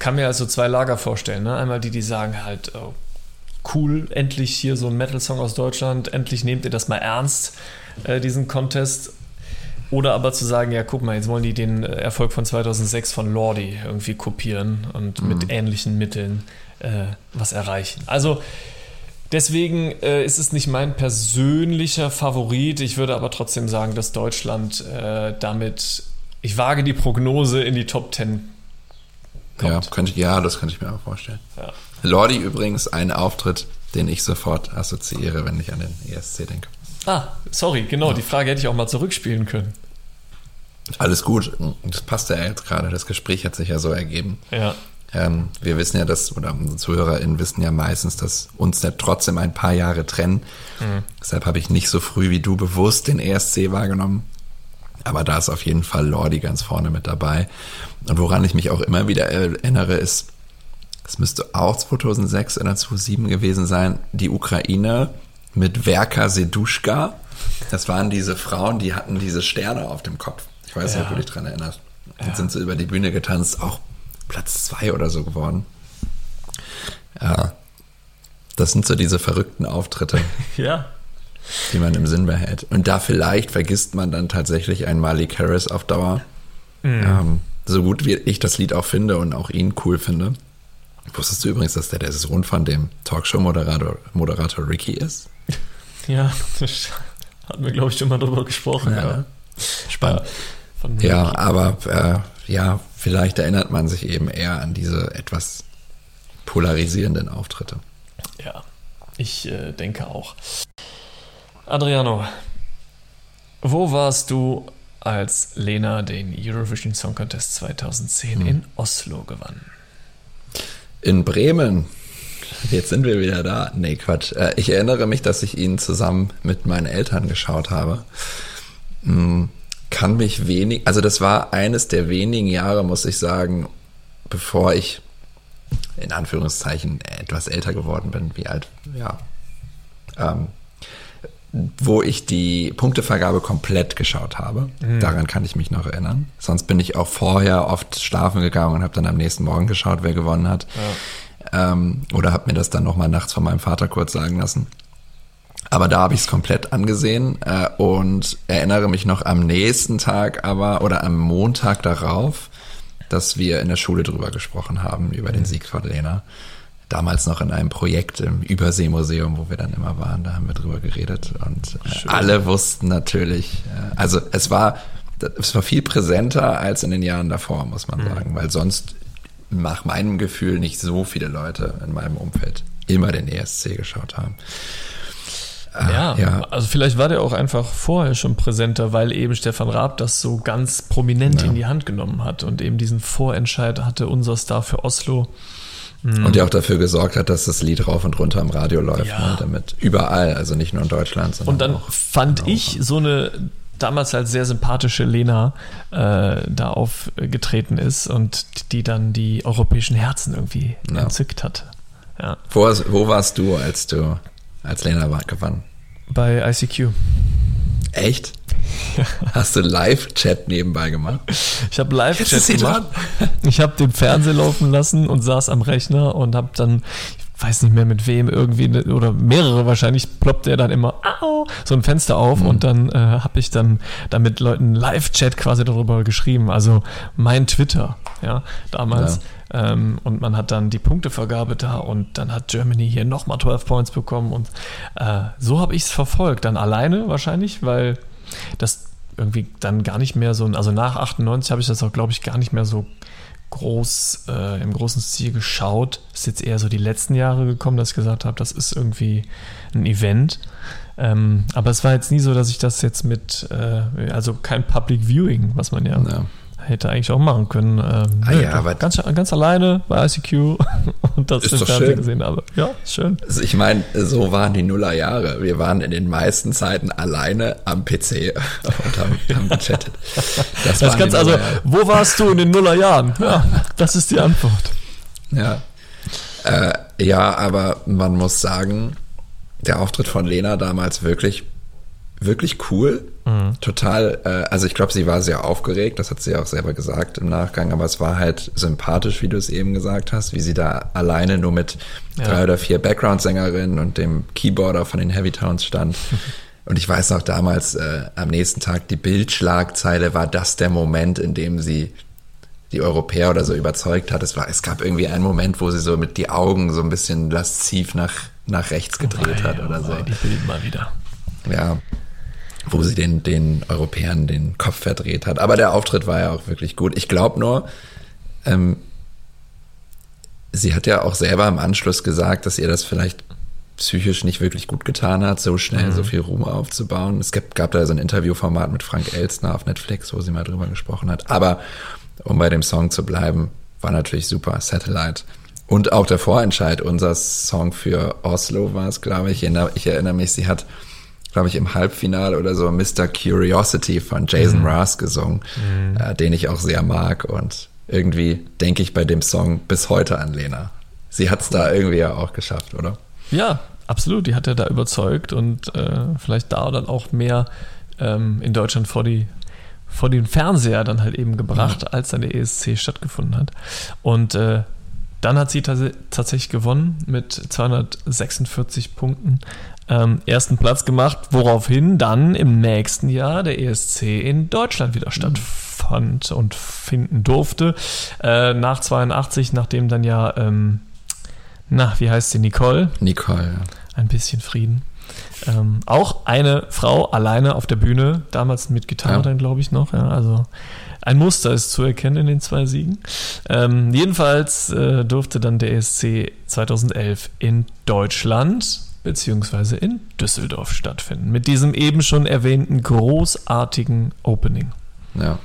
kann mir also zwei Lager vorstellen. Ne? Einmal die, die sagen halt, oh, cool, endlich hier so ein Metal-Song aus Deutschland, endlich nehmt ihr das mal ernst, äh, diesen Contest. Oder aber zu sagen, ja, guck mal, jetzt wollen die den äh, Erfolg von 2006 von Lordi irgendwie kopieren und mhm. mit ähnlichen Mitteln äh, was erreichen. Also Deswegen äh, ist es nicht mein persönlicher Favorit. Ich würde aber trotzdem sagen, dass Deutschland äh, damit, ich wage die Prognose in die Top 10 kommt. Ja, könnte, ja das könnte ich mir auch vorstellen. Ja. Lordi übrigens ein Auftritt, den ich sofort assoziiere, wenn ich an den ESC denke. Ah, sorry, genau, ja. die Frage hätte ich auch mal zurückspielen können. Alles gut, das passt ja jetzt gerade, das Gespräch hat sich ja so ergeben. Ja. Ähm, wir wissen ja, dass, oder unsere ZuhörerInnen wissen ja meistens, dass uns ja trotzdem ein paar Jahre trennen. Mhm. Deshalb habe ich nicht so früh wie du bewusst den ESC wahrgenommen. Aber da ist auf jeden Fall Lordi ganz vorne mit dabei. Und woran ich mich auch immer wieder erinnere, ist, es müsste auch 2006 oder 2007 gewesen sein, die Ukraine mit Verka Seduschka. Das waren diese Frauen, die hatten diese Sterne auf dem Kopf. Ich weiß ja. nicht, ob du dich daran erinnerst. Dann ja. sind sie über die Bühne getanzt, auch Platz zwei oder so geworden. Ja, das sind so diese verrückten Auftritte. ja. Die man im Sinn behält. Und da vielleicht vergisst man dann tatsächlich einen Malik Harris auf Dauer. Mhm. Ähm, so gut wie ich das Lied auch finde und auch ihn cool finde. Wusstest du übrigens, dass der der Sohn von dem Talkshow-Moderator Moderator Ricky ist? Ja, das hatten wir, glaube ich, schon mal drüber gesprochen. Ja, ja. Spannend. Ja, ja aber äh, ja, vielleicht erinnert man sich eben eher an diese etwas polarisierenden Auftritte. Ja, ich äh, denke auch. Adriano, wo warst du, als Lena den Eurovision Song Contest 2010 hm. in Oslo gewann? In Bremen. Jetzt sind wir wieder da. Nee, Quatsch. Äh, ich erinnere mich, dass ich ihn zusammen mit meinen Eltern geschaut habe. Hm kann mich wenig, also das war eines der wenigen Jahre, muss ich sagen, bevor ich in Anführungszeichen etwas älter geworden bin, wie alt, ja, ähm, wo ich die Punktevergabe komplett geschaut habe. Mhm. Daran kann ich mich noch erinnern. Sonst bin ich auch vorher oft schlafen gegangen und habe dann am nächsten Morgen geschaut, wer gewonnen hat. Ja. Ähm, oder habe mir das dann nochmal nachts von meinem Vater kurz sagen lassen. Aber da habe ich es komplett angesehen äh, und erinnere mich noch am nächsten Tag aber oder am Montag darauf, dass wir in der Schule drüber gesprochen haben, über den Sieg von Lena. Damals noch in einem Projekt im Überseemuseum, wo wir dann immer waren, da haben wir drüber geredet und äh, alle wussten natürlich, äh, also es war, es war viel präsenter als in den Jahren davor, muss man mhm. sagen, weil sonst nach meinem Gefühl nicht so viele Leute in meinem Umfeld immer den ESC geschaut haben. Ja, ja, also vielleicht war der auch einfach vorher schon präsenter, weil eben Stefan Raab das so ganz prominent ja. in die Hand genommen hat und eben diesen Vorentscheid hatte unser Star für Oslo. Mhm. Und der auch dafür gesorgt hat, dass das Lied rauf und runter im Radio läuft, ja. ne, damit überall, also nicht nur in Deutschland, sondern Und dann auch fand ich so eine damals halt sehr sympathische Lena äh, da aufgetreten ist und die dann die europäischen Herzen irgendwie ja. entzückt hat. Ja. Wo, wo warst du, als du als Lena gewann? Bei ICQ. Echt? Hast du Live-Chat nebenbei gemacht? Ich habe Live-Chat gemacht. Ich habe den Fernseher laufen lassen und saß am Rechner und habe dann, ich weiß nicht mehr mit wem, irgendwie, ne, oder mehrere wahrscheinlich, ploppt er dann immer Au! so ein Fenster auf mhm. und dann äh, habe ich dann da mit Leuten Live-Chat quasi darüber geschrieben. Also mein Twitter, ja, damals. Ja. Ähm, und man hat dann die Punktevergabe da und dann hat Germany hier nochmal 12 Points bekommen und äh, so habe ich es verfolgt. Dann alleine wahrscheinlich, weil das irgendwie dann gar nicht mehr so, also nach 98 habe ich das auch, glaube ich, gar nicht mehr so groß, äh, im großen Stil geschaut. Ist jetzt eher so die letzten Jahre gekommen, dass ich gesagt habe, das ist irgendwie ein Event. Ähm, aber es war jetzt nie so, dass ich das jetzt mit, äh, also kein Public Viewing, was man ja, ja hätte eigentlich auch machen können. Ähm, ah, ja, aber ganz, ganz alleine bei ICQ und das ist im Fernsehen gesehen habe. Ja, schön. Also ich meine, so waren die Nullerjahre. Wir waren in den meisten Zeiten alleine am PC und haben, haben gechattet. Das, das ganz, also, wo warst du in den Nullerjahren? Ja, das ist die Antwort. Ja. Äh, ja, aber man muss sagen, der Auftritt von Lena damals wirklich wirklich cool. Mhm. Total, äh, also ich glaube, sie war sehr aufgeregt, das hat sie auch selber gesagt im Nachgang, aber es war halt sympathisch, wie du es eben gesagt hast, wie sie da alleine nur mit ja. drei oder vier Background-Sängerinnen und dem Keyboarder von den Heavy Towns stand. und ich weiß noch damals, äh, am nächsten Tag, die Bildschlagzeile war das der Moment, in dem sie die Europäer oder so überzeugt hat. Es war, es gab irgendwie einen Moment, wo sie so mit die Augen so ein bisschen lasziv nach, nach rechts gedreht oh, hat oder oh, so. Die Bild mal wieder. Ja, wo sie den, den Europäern den Kopf verdreht hat. Aber der Auftritt war ja auch wirklich gut. Ich glaube nur, ähm, sie hat ja auch selber im Anschluss gesagt, dass ihr das vielleicht psychisch nicht wirklich gut getan hat, so schnell mhm. so viel Ruhm aufzubauen. Es gab, gab da so ein Interviewformat mit Frank Elstner auf Netflix, wo sie mal drüber gesprochen hat. Aber um bei dem Song zu bleiben, war natürlich super. Satellite. Und auch der Vorentscheid, unser Song für Oslo war es, glaube ich. Ich erinnere mich, sie hat glaube ich, im Halbfinale oder so Mr. Curiosity von Jason mhm. Mraz gesungen, mhm. äh, den ich auch sehr mag. Und irgendwie denke ich bei dem Song bis heute an Lena. Sie hat es da irgendwie ja auch geschafft, oder? Ja, absolut. Die hat ja da überzeugt und äh, vielleicht da dann auch mehr ähm, in Deutschland vor die vor den Fernseher dann halt eben gebracht, ja. als dann der ESC stattgefunden hat. Und äh, dann hat sie tatsächlich gewonnen mit 246 Punkten ähm, ersten Platz gemacht, woraufhin dann im nächsten Jahr der ESC in Deutschland wieder stattfand mhm. und finden durfte. Äh, nach 82, nachdem dann ja, ähm, na, wie heißt sie, Nicole? Nicole, ja. Ein bisschen Frieden. Ähm, auch eine Frau alleine auf der Bühne, damals mit Gitarre ja. dann, glaube ich, noch. Ja, also ein Muster ist zu erkennen in den zwei Siegen. Ähm, jedenfalls äh, durfte dann der ESC 2011 in Deutschland beziehungsweise in Düsseldorf stattfinden. Mit diesem eben schon erwähnten großartigen Opening. Ja.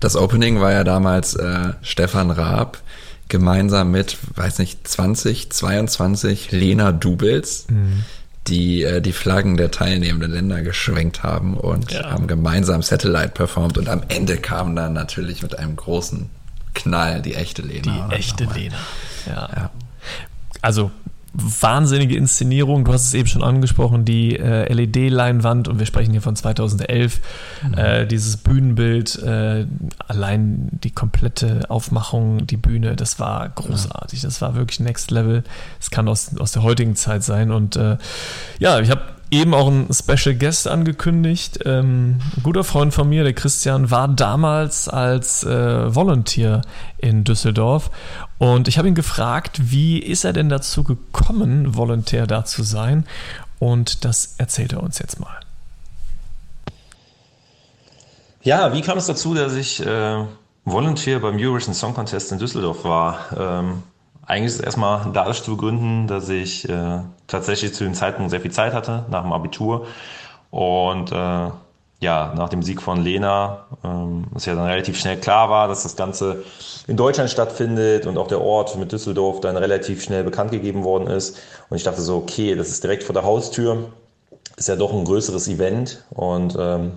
Das Opening war ja damals äh, Stefan Raab gemeinsam mit, weiß nicht, 20, 22 Lena Dubels, mhm. die äh, die Flaggen der teilnehmenden Länder geschwenkt haben und ja. haben gemeinsam Satellite performt und am Ende kam dann natürlich mit einem großen Knall die echte Lena. Die echte Lena, ja. ja. Also wahnsinnige Inszenierung. Du hast es eben schon angesprochen, die äh, LED-Leinwand und wir sprechen hier von 2011. Mhm. Äh, dieses Bühnenbild, äh, allein die komplette Aufmachung, die Bühne, das war großartig. Das war wirklich Next Level. Es kann aus, aus der heutigen Zeit sein und äh, ja, ich habe eben auch ein Special Guest angekündigt. Ähm, ein guter Freund von mir, der Christian, war damals als äh, Volunteer in Düsseldorf. Und ich habe ihn gefragt, wie ist er denn dazu gekommen, Volontär da zu sein? Und das erzählt er uns jetzt mal. Ja, wie kam es dazu, dass ich äh, Volunteer beim Eurovision Song Contest in Düsseldorf war? Ähm, eigentlich ist es erstmal dadurch zu begründen, dass ich äh, tatsächlich zu dem Zeitpunkt sehr viel Zeit hatte nach dem Abitur und äh, ja, nach dem Sieg von Lena, ähm, es ja dann relativ schnell klar war, dass das Ganze in Deutschland stattfindet und auch der Ort mit Düsseldorf dann relativ schnell bekannt gegeben worden ist. Und ich dachte so, okay, das ist direkt vor der Haustür, ist ja doch ein größeres Event und ähm,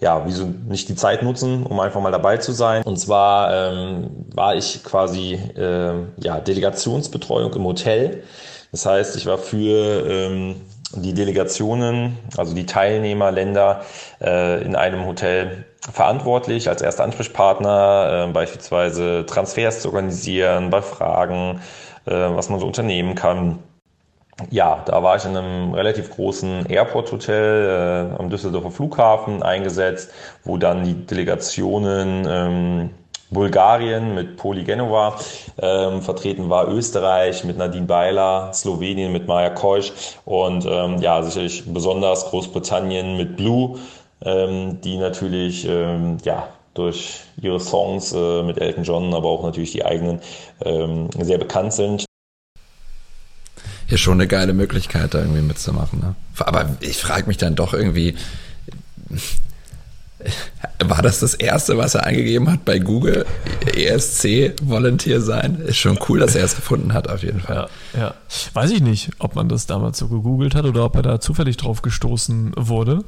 ja, wieso nicht die Zeit nutzen, um einfach mal dabei zu sein. Und zwar ähm, war ich quasi äh, ja, Delegationsbetreuung im Hotel. Das heißt, ich war für ähm, die Delegationen, also die Teilnehmerländer äh, in einem Hotel verantwortlich als erster Ansprechpartner, äh, beispielsweise Transfers zu organisieren, bei Fragen, äh, was man so unternehmen kann. Ja, da war ich in einem relativ großen Airport-Hotel äh, am Düsseldorfer Flughafen eingesetzt, wo dann die Delegationen ähm, Bulgarien mit Poli Genova ähm, vertreten war, Österreich mit Nadine Beiler, Slowenien mit Maja Keusch und ähm, ja, sicherlich besonders Großbritannien mit Blue, ähm, die natürlich ähm, ja, durch ihre Songs äh, mit Elton John, aber auch natürlich die eigenen ähm, sehr bekannt sind ja schon eine geile Möglichkeit, da irgendwie mitzumachen. Ne? Aber ich frage mich dann doch irgendwie, war das das erste, was er eingegeben hat bei Google? ESC Volunteer sein? Ist schon cool, dass er es gefunden hat, auf jeden Fall. Ja, ja. Weiß ich nicht, ob man das damals so gegoogelt hat oder ob er da zufällig drauf gestoßen wurde.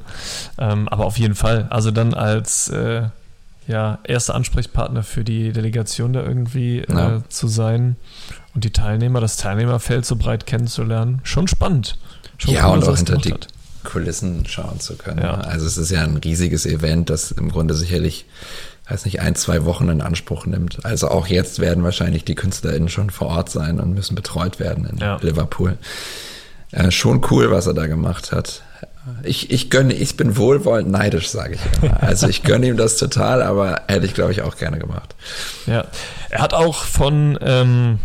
Ähm, aber auf jeden Fall. Also dann als äh, ja, erster Ansprechpartner für die Delegation da irgendwie äh, ja. zu sein und die Teilnehmer, das Teilnehmerfeld so breit kennenzulernen, schon spannend. Schon ja, cool, und auch hinter die hat. Kulissen schauen zu können. Ja. Also es ist ja ein riesiges Event, das im Grunde sicherlich, weiß nicht, ein, zwei Wochen in Anspruch nimmt. Also auch jetzt werden wahrscheinlich die KünstlerInnen schon vor Ort sein und müssen betreut werden in ja. Liverpool. Äh, schon cool, was er da gemacht hat. Ich, ich gönne, ich bin wohlwollend neidisch, sage ich immer. Also ich gönne ihm das total, aber hätte ich, glaube ich, auch gerne gemacht. Ja, er hat auch von ähm,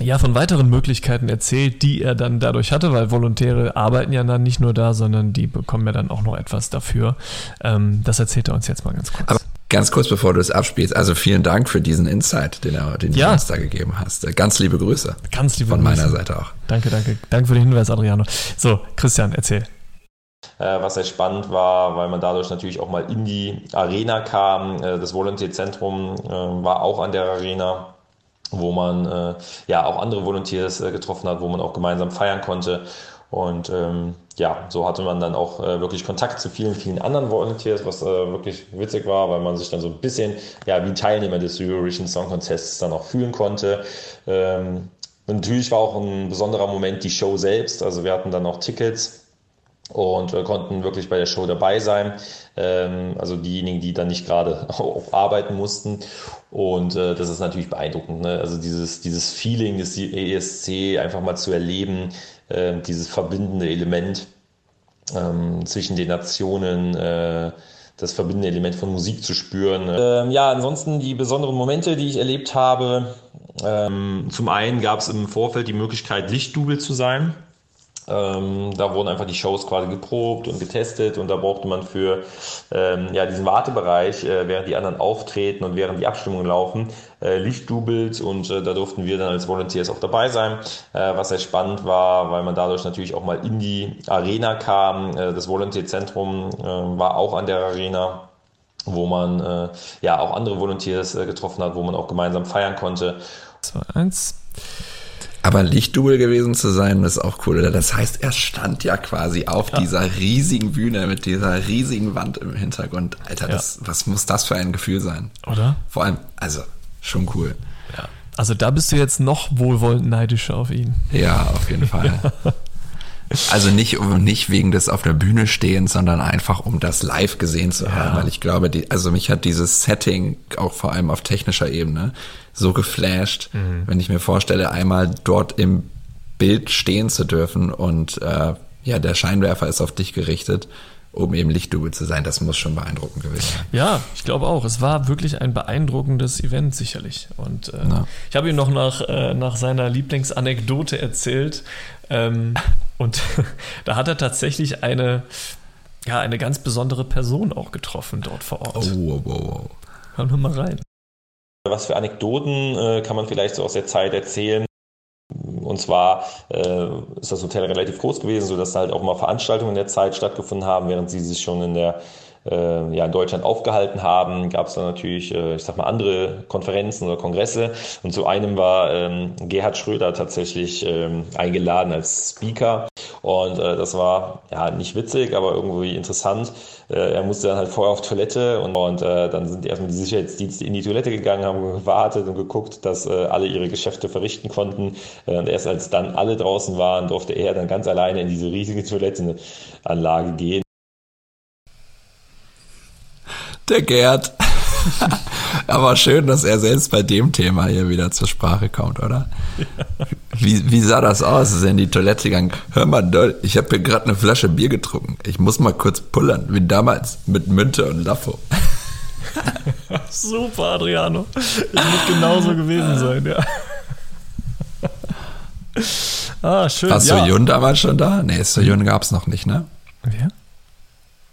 ja, von weiteren Möglichkeiten erzählt, die er dann dadurch hatte, weil Volontäre arbeiten ja dann nicht nur da, sondern die bekommen ja dann auch noch etwas dafür. Ähm, das erzählt er uns jetzt mal ganz kurz. Aber ganz kurz, bevor du es abspielst, also vielen Dank für diesen Insight, den, er, den ja. du uns da gegeben hast. Ganz liebe Grüße. Ganz liebe Von Grüße. meiner Seite auch. Danke, danke. Danke für den Hinweis, Adriano. So, Christian, erzähl. Äh, was sehr spannend war, weil man dadurch natürlich auch mal in die Arena kam. Äh, das Volontärzentrum äh, war auch an der Arena wo man äh, ja auch andere Volunteers äh, getroffen hat, wo man auch gemeinsam feiern konnte. Und ähm, ja, so hatte man dann auch äh, wirklich Kontakt zu vielen, vielen anderen Volunteers, was äh, wirklich witzig war, weil man sich dann so ein bisschen ja wie Teilnehmer des Eurovision Song Contests dann auch fühlen konnte. Ähm, natürlich war auch ein besonderer Moment die Show selbst. Also wir hatten dann auch Tickets und äh, konnten wirklich bei der Show dabei sein. Ähm, also diejenigen, die dann nicht gerade arbeiten mussten. Und äh, das ist natürlich beeindruckend. Ne? Also dieses, dieses Feeling des ESC einfach mal zu erleben, äh, dieses verbindende Element ähm, zwischen den Nationen. Äh, das verbindende Element von Musik zu spüren. Ähm, ja, ansonsten die besonderen Momente, die ich erlebt habe. Ähm, zum einen gab es im Vorfeld die Möglichkeit, Lichtdubel zu sein. Ähm, da wurden einfach die Shows quasi geprobt und getestet und da brauchte man für ähm, ja, diesen Wartebereich, äh, während die anderen auftreten und während die Abstimmungen laufen, äh, Lichtdubelt und äh, da durften wir dann als Volunteers auch dabei sein, äh, was sehr spannend war, weil man dadurch natürlich auch mal in die Arena kam. Äh, das Volunteerzentrum äh, war auch an der Arena wo man äh, ja auch andere Volunteers getroffen hat, wo man auch gemeinsam feiern konnte. 2, 1. Aber Lichtduel gewesen zu sein, ist auch cool. Das heißt, er stand ja quasi auf ja. dieser riesigen Bühne mit dieser riesigen Wand im Hintergrund. Alter, ja. was muss das für ein Gefühl sein? Oder? Vor allem, also, schon cool. Ja. Also da bist du jetzt noch wohlwollend neidischer auf ihn. Ja, auf jeden Fall. Also nicht, nicht wegen des auf der Bühne stehens, sondern einfach um das live gesehen zu haben, ja. weil ich glaube, die, also mich hat dieses Setting auch vor allem auf technischer Ebene so geflasht, mhm. wenn ich mir vorstelle, einmal dort im Bild stehen zu dürfen und äh, ja, der Scheinwerfer ist auf dich gerichtet, um eben Lichtdubel zu sein. Das muss schon beeindruckend gewesen sein. Ja, ich glaube auch. Es war wirklich ein beeindruckendes Event, sicherlich. Und äh, ich habe ihm noch nach, äh, nach seiner Lieblingsanekdote erzählt. Ähm, und da hat er tatsächlich eine, ja, eine ganz besondere Person auch getroffen dort vor Ort. Oh, wow, wow. Hören wir mal rein. Was für Anekdoten äh, kann man vielleicht so aus der Zeit erzählen? Und zwar äh, ist das Hotel relativ groß gewesen, sodass halt auch mal Veranstaltungen in der Zeit stattgefunden haben, während sie sich schon in der ja, in Deutschland aufgehalten haben, gab es dann natürlich, äh, ich sag mal, andere Konferenzen oder Kongresse. Und zu einem war ähm, Gerhard Schröder tatsächlich ähm, eingeladen als Speaker. Und äh, das war ja nicht witzig, aber irgendwie interessant. Äh, er musste dann halt vorher auf Toilette und, und äh, dann sind erstmal die Sicherheitsdienste in die Toilette gegangen, haben gewartet und geguckt, dass äh, alle ihre Geschäfte verrichten konnten. Äh, und erst als dann alle draußen waren, durfte er dann ganz alleine in diese riesige Toilettenanlage gehen. Der Gerd. Aber schön, dass er selbst bei dem Thema hier wieder zur Sprache kommt, oder? Wie, wie sah das aus? Ist er in die Toilette gegangen? Hör mal, ich habe hier gerade eine Flasche Bier getrunken. Ich muss mal kurz pullern, wie damals mit Münte und Laffo. Super, Adriano. Es wird genauso gewesen sein, ja. Ah, schön. War Soyun ja. damals schon da? Nee, Soyun gab es noch nicht, ne?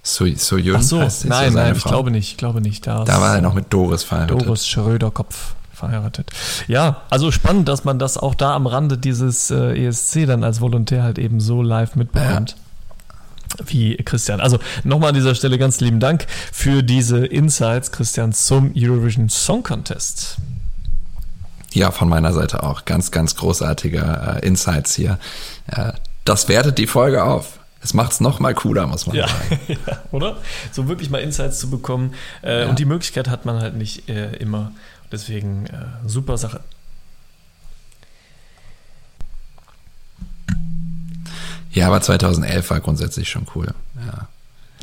So, so Jun Ach so, nein, nein, ich glaube nicht, ich glaube nicht. Da, da war er noch mit Doris verheiratet. Doris Schröder-Kopf verheiratet. Ja, also spannend, dass man das auch da am Rande dieses äh, ESC dann als Volontär halt eben so live mitbekommt. Ja wie Christian. Also nochmal an dieser Stelle ganz lieben Dank für diese Insights, Christian, zum Eurovision Song Contest. Ja, von meiner Seite auch. Ganz, ganz großartige äh, Insights hier. Äh, das wertet die Folge auf. Es macht es noch mal cooler, muss man ja. sagen. ja, oder? So wirklich mal Insights zu bekommen. Äh, ja. Und die Möglichkeit hat man halt nicht äh, immer. Deswegen äh, super Sache. Ja, aber 2011 war grundsätzlich schon cool. Ja.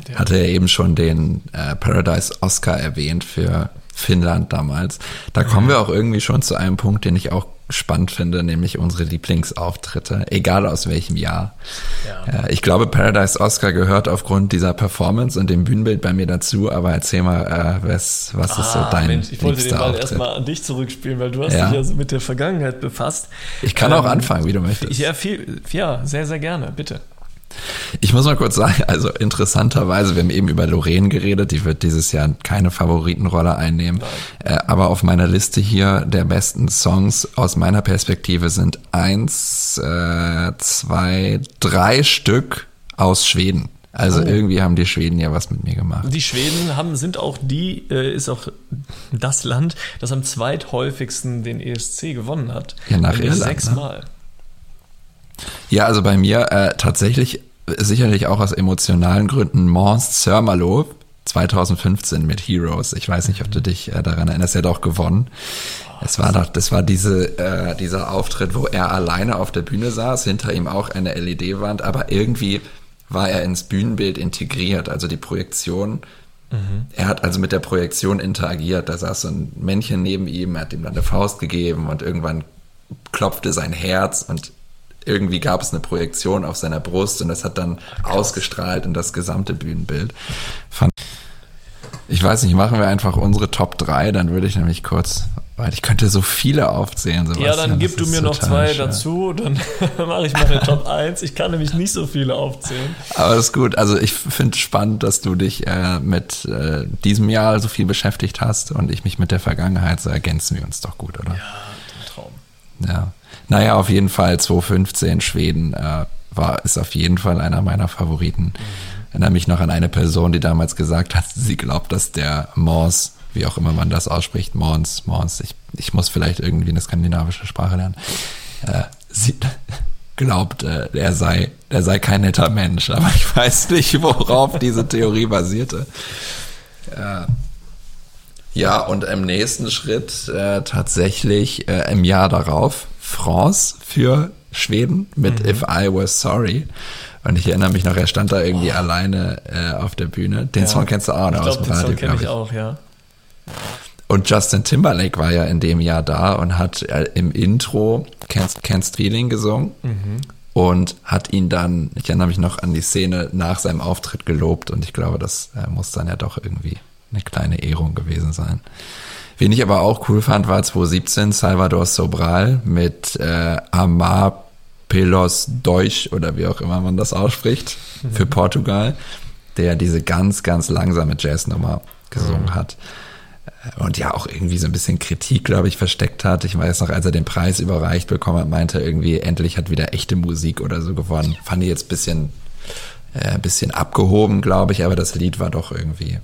ja. Hatte ja eben schon den äh, Paradise Oscar erwähnt für Finnland damals. Da kommen wir auch irgendwie schon zu einem Punkt, den ich auch spannend finde, nämlich unsere Lieblingsauftritte, egal aus welchem Jahr. Ja. Äh, ich glaube, Paradise Oscar gehört aufgrund dieser Performance und dem Bühnenbild bei mir dazu, aber erzähl mal, äh, was, was ah, ist so ah, dein Mensch, Ich wollte den Ball erstmal an dich zurückspielen, weil du hast ja. dich ja so mit der Vergangenheit befasst. Ich kann ähm, auch anfangen, wie du möchtest. Ja, viel, ja, sehr, sehr gerne, bitte. Ich muss mal kurz sagen, also interessanterweise, wir haben eben über Lorraine geredet, die wird dieses Jahr keine Favoritenrolle einnehmen. Äh, aber auf meiner Liste hier der besten Songs aus meiner Perspektive sind eins, äh, zwei, drei Stück aus Schweden. Also oh. irgendwie haben die Schweden ja was mit mir gemacht. Die Schweden haben, sind auch die, äh, ist auch das Land, das am zweithäufigsten den ESC gewonnen hat. Ja, nach Irland, Sechsmal. Ne? Ja, also bei mir äh, tatsächlich sicherlich auch aus emotionalen Gründen Mons Zermalo 2015 mit Heroes. Ich weiß nicht, ob du dich äh, daran erinnerst, er hat auch gewonnen. Es war doch, das war diese, äh, dieser Auftritt, wo er alleine auf der Bühne saß, hinter ihm auch eine LED-Wand, aber irgendwie war er ins Bühnenbild integriert, also die Projektion. Mhm. Er hat also mit der Projektion interagiert. Da saß so ein Männchen neben ihm, er hat ihm dann eine Faust gegeben und irgendwann klopfte sein Herz und irgendwie gab es eine Projektion auf seiner Brust und das hat dann Krass. ausgestrahlt in das gesamte Bühnenbild. Fand ich weiß nicht, machen wir einfach unsere Top 3, dann würde ich nämlich kurz, weil ich könnte so viele aufzählen. Sebastian, ja, dann gib du mir noch zwei schwer. dazu, dann mache ich meine Top 1. Ich kann nämlich nicht so viele aufzählen. Aber das ist gut. Also ich finde es spannend, dass du dich äh, mit äh, diesem Jahr so viel beschäftigt hast und ich mich mit der Vergangenheit, so ergänzen wir uns doch gut, oder? Ja, ein Traum. Ja. Naja, auf jeden Fall 2015 Schweden äh, war, ist auf jeden Fall einer meiner Favoriten. Mhm. Erinnere mich noch an eine Person, die damals gesagt hat, sie glaubt, dass der Mors, wie auch immer man das ausspricht, Mons, Mons, ich, ich muss vielleicht irgendwie eine skandinavische Sprache lernen, äh, sie glaubt, äh, er sei, er sei kein netter Mensch, aber ich weiß nicht, worauf diese Theorie basierte. Ja. Ja, und im nächsten Schritt äh, tatsächlich äh, im Jahr darauf France für Schweden mit mhm. If I Was Sorry. Und ich erinnere mich noch, er stand da irgendwie oh. alleine äh, auf der Bühne. Den ja. Song kennst du auch noch aus dem Radio, den Song kenne ich auch, ja. Und Justin Timberlake war ja in dem Jahr da und hat äh, im Intro Can't, Can't Feeling gesungen. Mhm. und hat ihn dann, ich erinnere mich noch an die Szene nach seinem Auftritt gelobt und ich glaube, das äh, muss dann ja doch irgendwie eine kleine Ehrung gewesen sein. Wen ich aber auch cool fand, war 2017 Salvador Sobral mit äh, Amar Pelos Deutsch oder wie auch immer man das ausspricht, mhm. für Portugal, der diese ganz, ganz langsame Jazznummer gesungen mhm. hat und ja auch irgendwie so ein bisschen Kritik, glaube ich, versteckt hat. Ich weiß noch, als er den Preis überreicht bekommen hat, meinte er irgendwie, endlich hat wieder echte Musik oder so gewonnen. Fand ich jetzt bisschen, äh, bisschen abgehoben, glaube ich, aber das Lied war doch irgendwie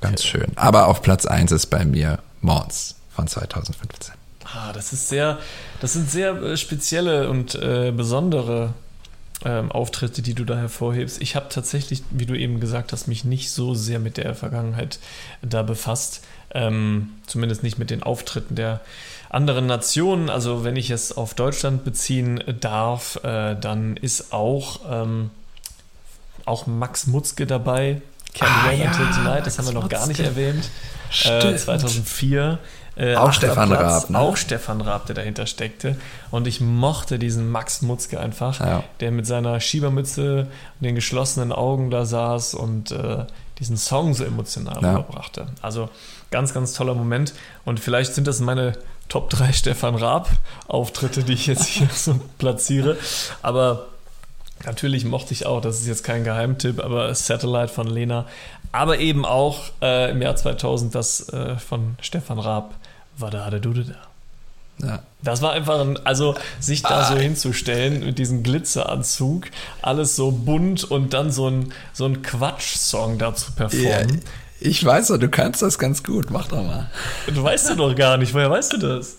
ganz okay. schön. Aber auf Platz eins ist bei mir Mons von 2015. Ah, das ist sehr, das sind sehr äh, spezielle und äh, besondere ähm, Auftritte, die du da hervorhebst. Ich habe tatsächlich, wie du eben gesagt hast, mich nicht so sehr mit der Vergangenheit da befasst. Ähm, zumindest nicht mit den Auftritten der anderen Nationen. Also wenn ich es auf Deutschland beziehen darf, äh, dann ist auch, ähm, auch Max Mutzke dabei. Can ah, ja, Tonight, das haben wir noch gar nicht erwähnt. Äh, 2004. Äh, auch Stefan Platz, Raab. Ne? Auch Stefan Raab, der dahinter steckte. Und ich mochte diesen Max Mutzke einfach, ja. der mit seiner Schiebermütze und den geschlossenen Augen da saß und äh, diesen Song so emotional ja. rüberbrachte. Also ganz, ganz toller Moment. Und vielleicht sind das meine Top 3 Stefan Raab-Auftritte, die ich jetzt hier so platziere. Aber natürlich mochte ich auch, das ist jetzt kein Geheimtipp, aber Satellite von Lena. Aber eben auch äh, im Jahr 2000 das äh, von Stefan Raab war da, der Dude da. Ja. Das war einfach ein, also sich da so hinzustellen mit diesem Glitzeranzug, alles so bunt und dann so ein, so ein Quatsch-Song da zu performen. Ja, ich weiß doch, du kannst das ganz gut, mach doch mal. Du weißt du doch gar nicht, woher weißt du das?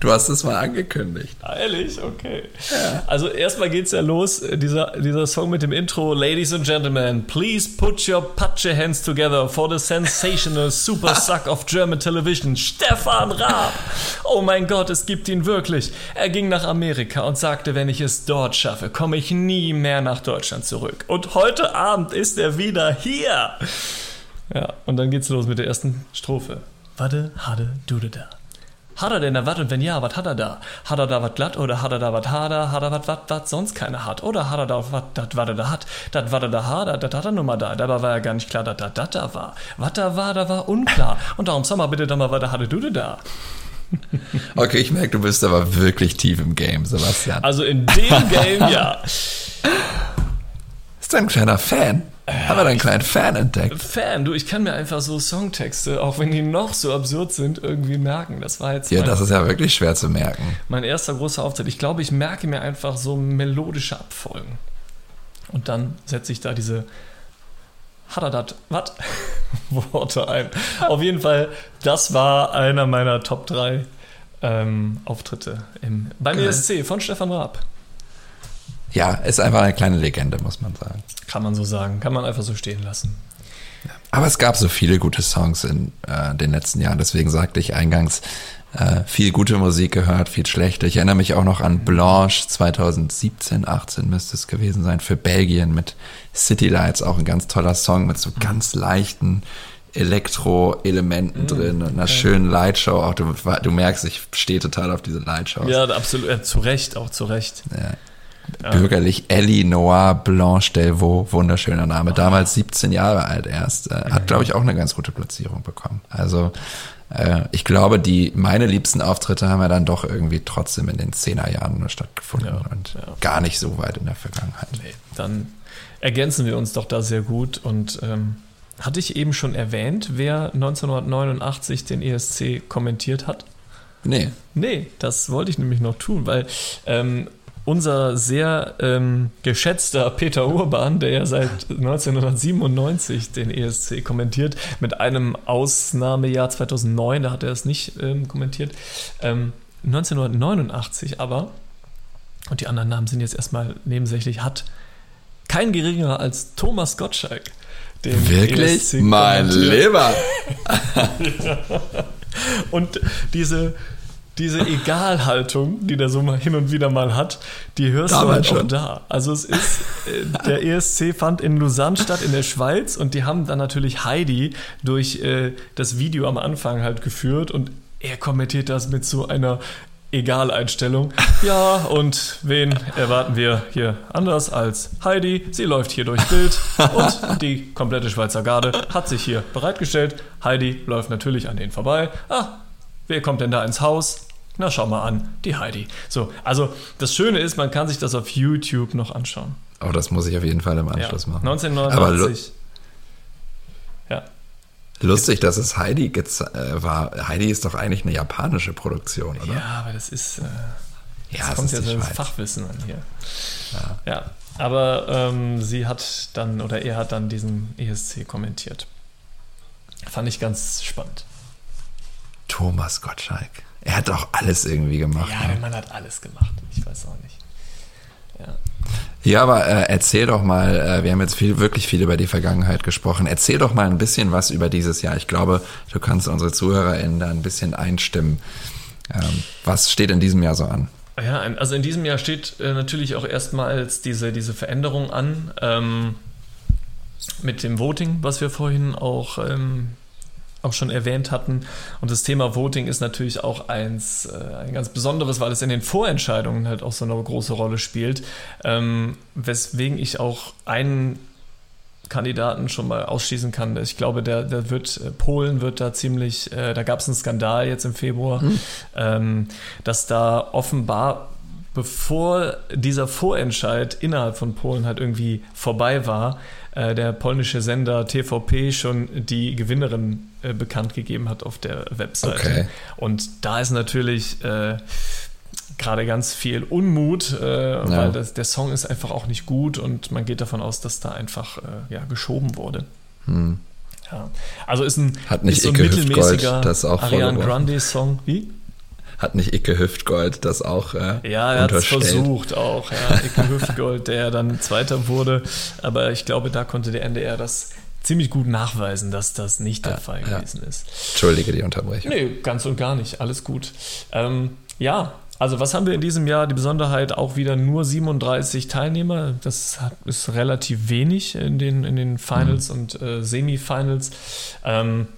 Du hast es mal angekündigt. Ah, ehrlich? Okay. Ja. Also erstmal geht's ja los, dieser, dieser Song mit dem Intro. Ladies and Gentlemen, please put your Patsche hands together for the sensational super suck of German television, Stefan Raab. Oh mein Gott, es gibt ihn wirklich. Er ging nach Amerika und sagte, wenn ich es dort schaffe, komme ich nie mehr nach Deutschland zurück. Und heute Abend ist er wieder hier. Ja, und dann geht's los mit der ersten Strophe. Warte, hade, dude da. Hat er denn da was und wenn ja, was hat er da? Hat er da was glatt oder hat er da was hader? Hat er was, was, was sonst keiner hat? Oder hat er da was, das, was er da hat? Das, was er da hader, das hat er nun mal da. Dabei war ja gar nicht klar, dass das das da war. Was da war, da war unklar. Und darum sag mal bitte doch mal, was hatte du da? Okay, ich merke, du bist aber wirklich tief im Game, Sebastian. Also in dem Game, ja. Ist ein kleiner Fan? Haben wir da einen kleinen Fan entdeckt? Fan, du, ich kann mir einfach so Songtexte, auch wenn die noch so absurd sind, irgendwie merken. Das war jetzt. Ja, das ist ja wirklich schwer zu merken. Mein erster großer Auftritt. Ich glaube, ich merke mir einfach so melodische Abfolgen. Und dann setze ich da diese Hadadat, was? Worte ein. Auf jeden Fall, das war einer meiner Top 3 ähm, Auftritte im, beim. ESC von Stefan Raab ja, ist einfach eine kleine Legende, muss man sagen. Kann man so sagen, kann man einfach so stehen lassen. Aber es gab so viele gute Songs in äh, den letzten Jahren, deswegen sagte ich eingangs, äh, viel gute Musik gehört, viel schlechte. Ich erinnere mich auch noch an Blanche 2017, 18 müsste es gewesen sein, für Belgien mit City Lights, auch ein ganz toller Song mit so ganz leichten Elektro-Elementen mhm. drin und einer okay. schönen Lightshow. Auch du, du merkst, ich stehe total auf diese Lightshows. Ja, absolut, äh, zu Recht, auch zu Recht. Ja bürgerlich Ellie Noir Blanche Delvaux, wunderschöner Name, damals 17 Jahre alt erst, äh, hat glaube ich auch eine ganz gute Platzierung bekommen. Also äh, ich glaube, die meine liebsten Auftritte haben ja dann doch irgendwie trotzdem in den 10er Jahren nur stattgefunden ja, und ja. gar nicht so weit in der Vergangenheit. Nee, dann ergänzen wir uns doch da sehr gut und ähm, hatte ich eben schon erwähnt, wer 1989 den ESC kommentiert hat? Nee. Nee, das wollte ich nämlich noch tun, weil ähm, unser sehr ähm, geschätzter Peter Urban, der ja seit 1997 den ESC kommentiert, mit einem Ausnahmejahr 2009, da hat er es nicht ähm, kommentiert, ähm, 1989 aber, und die anderen Namen sind jetzt erstmal nebensächlich, hat kein geringerer als Thomas Gottschalk den Wirklich? ESC mein Lieber! ja. Und diese diese Egalhaltung, die der so mal hin und wieder mal hat, die hörst Damals du halt auch da. Also es ist, äh, der ESC fand in Lausanne statt, in der Schweiz, und die haben dann natürlich Heidi durch äh, das Video am Anfang halt geführt und er kommentiert das mit so einer Egal-Einstellung. Ja, und wen erwarten wir hier anders als Heidi? Sie läuft hier durchs Bild und die komplette Schweizer Garde hat sich hier bereitgestellt. Heidi läuft natürlich an denen vorbei. Ah, wer kommt denn da ins Haus? Na, schau mal an, die Heidi. So, also das Schöne ist, man kann sich das auf YouTube noch anschauen. Oh, das muss ich auf jeden Fall im Anschluss Ja, machen. 1989. Ja. Lustig, dass es Heidi äh, war. Heidi ist doch eigentlich eine japanische Produktion, oder? Ja, aber das ist. Äh, Ja, es kommt ja so das Schweiz. Fachwissen an hier. Ja. aber ähm, sie hat dann, oder er hat dann diesen ESC kommentiert. Fand ich ganz spannend. Thomas Gottschalk. Er hat auch alles irgendwie gemacht. Ja, ne? der Mann hat alles gemacht. Ich weiß auch nicht. Ja. Ja, aber äh, erzähl doch mal, äh, wir haben jetzt viel, wirklich viel über die Vergangenheit gesprochen. Erzähl doch mal ein bisschen was über dieses Jahr. Ich glaube, du kannst unsere ZuhörerInnen da ein bisschen einstimmen. Ähm, was steht in diesem Jahr so an? Ja, also in diesem Jahr steht äh, natürlich auch erstmals diese, diese Veränderung an ähm, mit dem Voting, was wir vorhin auch, ähm, auch schon erwähnt hatten. Und das Thema Voting ist natürlich auch eins, äh, ein ganz besonderes, weil es in den Vorentscheidungen halt auch so eine große Rolle spielt. Ähm, weswegen ich auch einen Kandidaten schon mal ausschließen kann. Ich glaube, der, der wird, äh, Polen wird da ziemlich, äh, da gab es einen Skandal jetzt im Februar, ähm, dass da offenbar, bevor dieser Vorentscheid innerhalb von Polen halt irgendwie vorbei war, äh, der polnische Sender TVP schon die Gewinnerin äh, bekannt gegeben hat auf der Webseite. Okay. Und da ist natürlich äh, gerade ganz viel Unmut, äh, weil das, der Song ist einfach auch nicht gut und man geht davon aus, dass da einfach äh, ja, geschoben wurde. Ja. Also ist ein, Hat nicht ist so ein mittelmäßiger das auch Ariana vorgeworfen? Grande Song. Wie? Hat nicht Icke Hüftgold das auch äh, Ja, er hat es versucht auch. Ja, Icke Hüftgold, der dann Zweiter wurde. Aber ich glaube, da konnte der NDR das ziemlich gut nachweisen, dass das nicht der Fall ja. gewesen ist. Entschuldige die Unterbrechung. Nee, ganz und gar nicht. Alles gut. Ähm, ja, also was haben wir in diesem Jahr? Die Besonderheit auch wieder nur 37 Teilnehmer. Das hat, ist relativ wenig in den, in den Finals und äh, Semifinals. Ähm,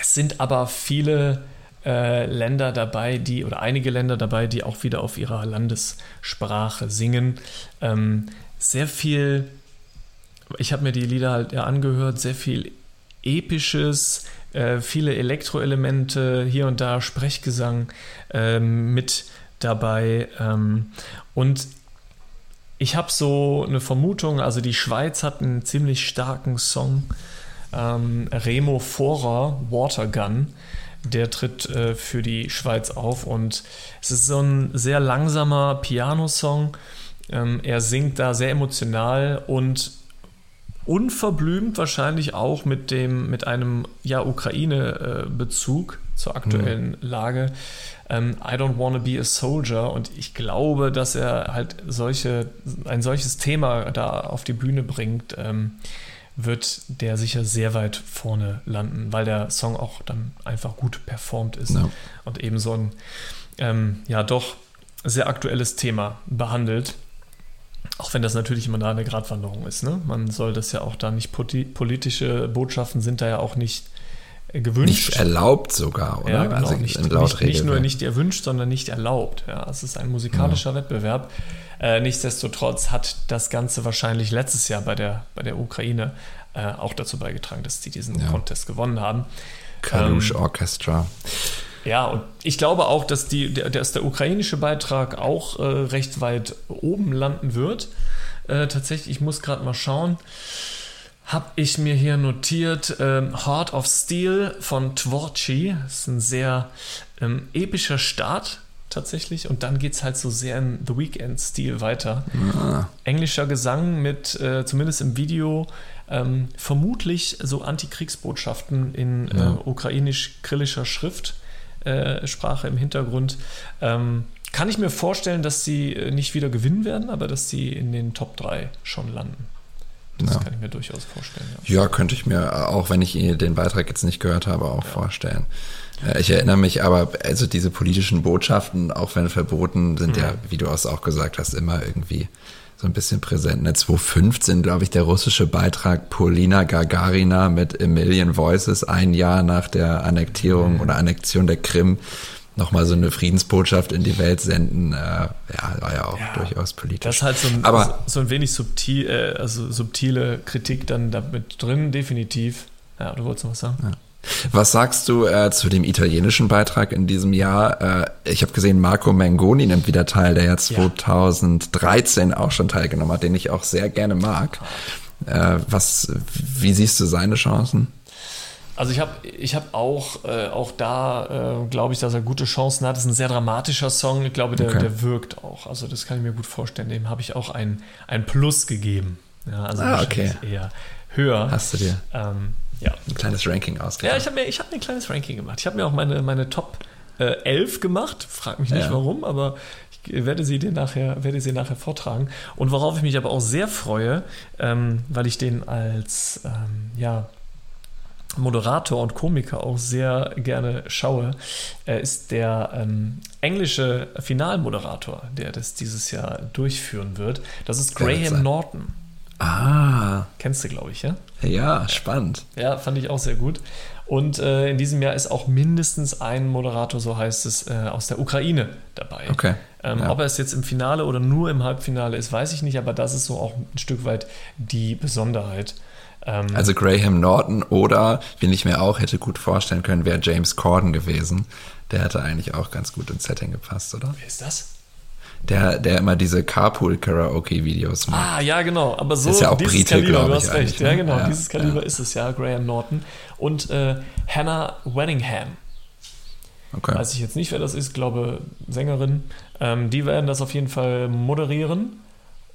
es sind aber viele äh, Länder dabei, die, oder einige Länder dabei, die auch wieder auf ihrer Landessprache singen. Ähm, sehr viel, ich habe mir die Lieder halt ja angehört, sehr viel episches, äh, viele Elektroelemente, hier und da Sprechgesang ähm, mit dabei. Ähm, und ich habe so eine Vermutung, also die Schweiz hat einen ziemlich starken Song. Ähm, Remo Forer, Watergun, der tritt äh, für die Schweiz auf und es ist so ein sehr langsamer Piano-Song. Ähm, er singt da sehr emotional und unverblümt wahrscheinlich auch mit dem mit einem ja Ukraine-Bezug zur aktuellen Lage. Ähm, I don't wanna be a soldier und ich glaube, dass er halt solche ein solches Thema da auf die Bühne bringt, ähm, wird der sicher sehr weit vorne landen, weil der Song auch dann einfach gut performt ist Ja. und eben so ein ähm, ja doch sehr aktuelles Thema behandelt. Auch wenn das natürlich immer da eine Gratwanderung ist. Ne? Man soll das ja auch da nicht, politische Botschaften sind da ja auch nicht äh, gewünscht. Nicht erlaubt sogar, oder? Ja, genau, also nicht, nicht, nicht nur nicht erwünscht, sondern nicht erlaubt. Ja, es ist ein musikalischer Wettbewerb. Äh, nichtsdestotrotz hat das Ganze wahrscheinlich letztes Jahr bei der, bei der Ukraine äh, auch dazu beigetragen, dass die diesen Ja. Contest gewonnen haben. Kalush Ähm, Orchestra. Ja, und ich glaube auch, dass, die, der, dass der ukrainische Beitrag auch äh, recht weit oben landen wird. Äh, tatsächlich, ich muss gerade mal schauen. Habe ich mir hier notiert, ähm, Heart of Steel von Tvorchi. Das ist ein sehr ähm, epischer Start tatsächlich. Und dann geht es halt so sehr in The Weekend-Stil weiter. Ah, Englischer Gesang mit, äh, zumindest im Video, ähm, vermutlich so Antikriegsbotschaften in Ja. äh, ukrainisch-krillischer Schrift, äh, Sprache im Hintergrund. Ähm, kann ich mir vorstellen, dass sie äh, nicht wieder gewinnen werden, aber dass sie in den Top 3 schon landen. Das Ja. kann ich mir durchaus vorstellen. Ja. Ja, könnte ich mir, auch wenn ich den Beitrag jetzt nicht gehört habe, auch vorstellen. Äh, Ich erinnere mich aber, also diese politischen Botschaften, auch wenn verboten, sind ja, wie du es auch gesagt hast, immer irgendwie so ein bisschen präsent. Ne, 2015, glaube ich, der russische Beitrag Polina Gagarina mit A Million Voices, ein Jahr nach der Annektierung oder Annexion der Krim. nochmal so eine Friedensbotschaft in die Welt senden, äh, ja, war ja auch ja, durchaus politisch. Das ist halt so ein, Aber, so ein wenig subtil, äh, also subtile Kritik dann damit drin, definitiv. Ja, du wolltest noch was sagen? Ja. Was sagst du äh, zu dem italienischen Beitrag in diesem Jahr? Äh, ich habe gesehen, Marco Mengoni nimmt wieder teil, der ja 2013 ja. auch schon teilgenommen hat, den ich auch sehr gerne mag. Äh, was, wie siehst du seine Chancen? Also ich habe ich hab auch, äh, auch da, äh, glaube ich, dass er gute Chancen hat. Das ist ein sehr dramatischer Song. Ich glaube, der, okay. der wirkt auch. Also das kann ich mir gut vorstellen. Dem habe ich auch ein, ein Plus gegeben. Ja, also ah, okay. eher höher. Hast du dir? Ähm, ja. Ein kleines Ranking ausgegeben. Ja, ich habe mir, hab mir ein kleines Ranking gemacht. Ich habe mir auch meine, meine Top äh, 11 gemacht. Frag mich nicht ja. warum, aber ich werde sie dir nachher, werde sie nachher vortragen. Und worauf ich mich aber auch sehr freue, ähm, weil ich den als ähm, ja, Moderator und Komiker auch sehr gerne schaue, äh, ist der ähm, englische Finalmoderator, der das dieses Jahr durchführen wird. Das ist Graham Norton. Ah. Kennst du, glaube ich, ja? Ja, spannend. Ja, fand ich auch sehr gut. Und äh, in diesem Jahr ist auch mindestens ein Moderator, so heißt es, äh, aus der Ukraine dabei. Okay. Ähm, ja. Ob er es jetzt im Finale oder nur im Halbfinale ist, weiß ich nicht, aber das ist so auch ein Stück weit die Besonderheit. Ähm, also Graham Norton oder, wen ich mir auch hätte gut vorstellen können, wäre James Corden gewesen. Der hätte eigentlich auch ganz gut ins Setting gepasst, oder? Wer ist das? Der, der immer diese Carpool-Karaoke-Videos macht. Ah, ja, genau. Aber so ist ja auch dieses Brite, Kaliber, du hast recht. Ja, ne? genau. Ja, dieses Kaliber ja. ist es ja, Graham Norton. Und äh, Hannah Wenningham. Okay. Weiß ich jetzt nicht, wer das ist, glaube Sängerin. Ähm, die werden das auf jeden Fall moderieren.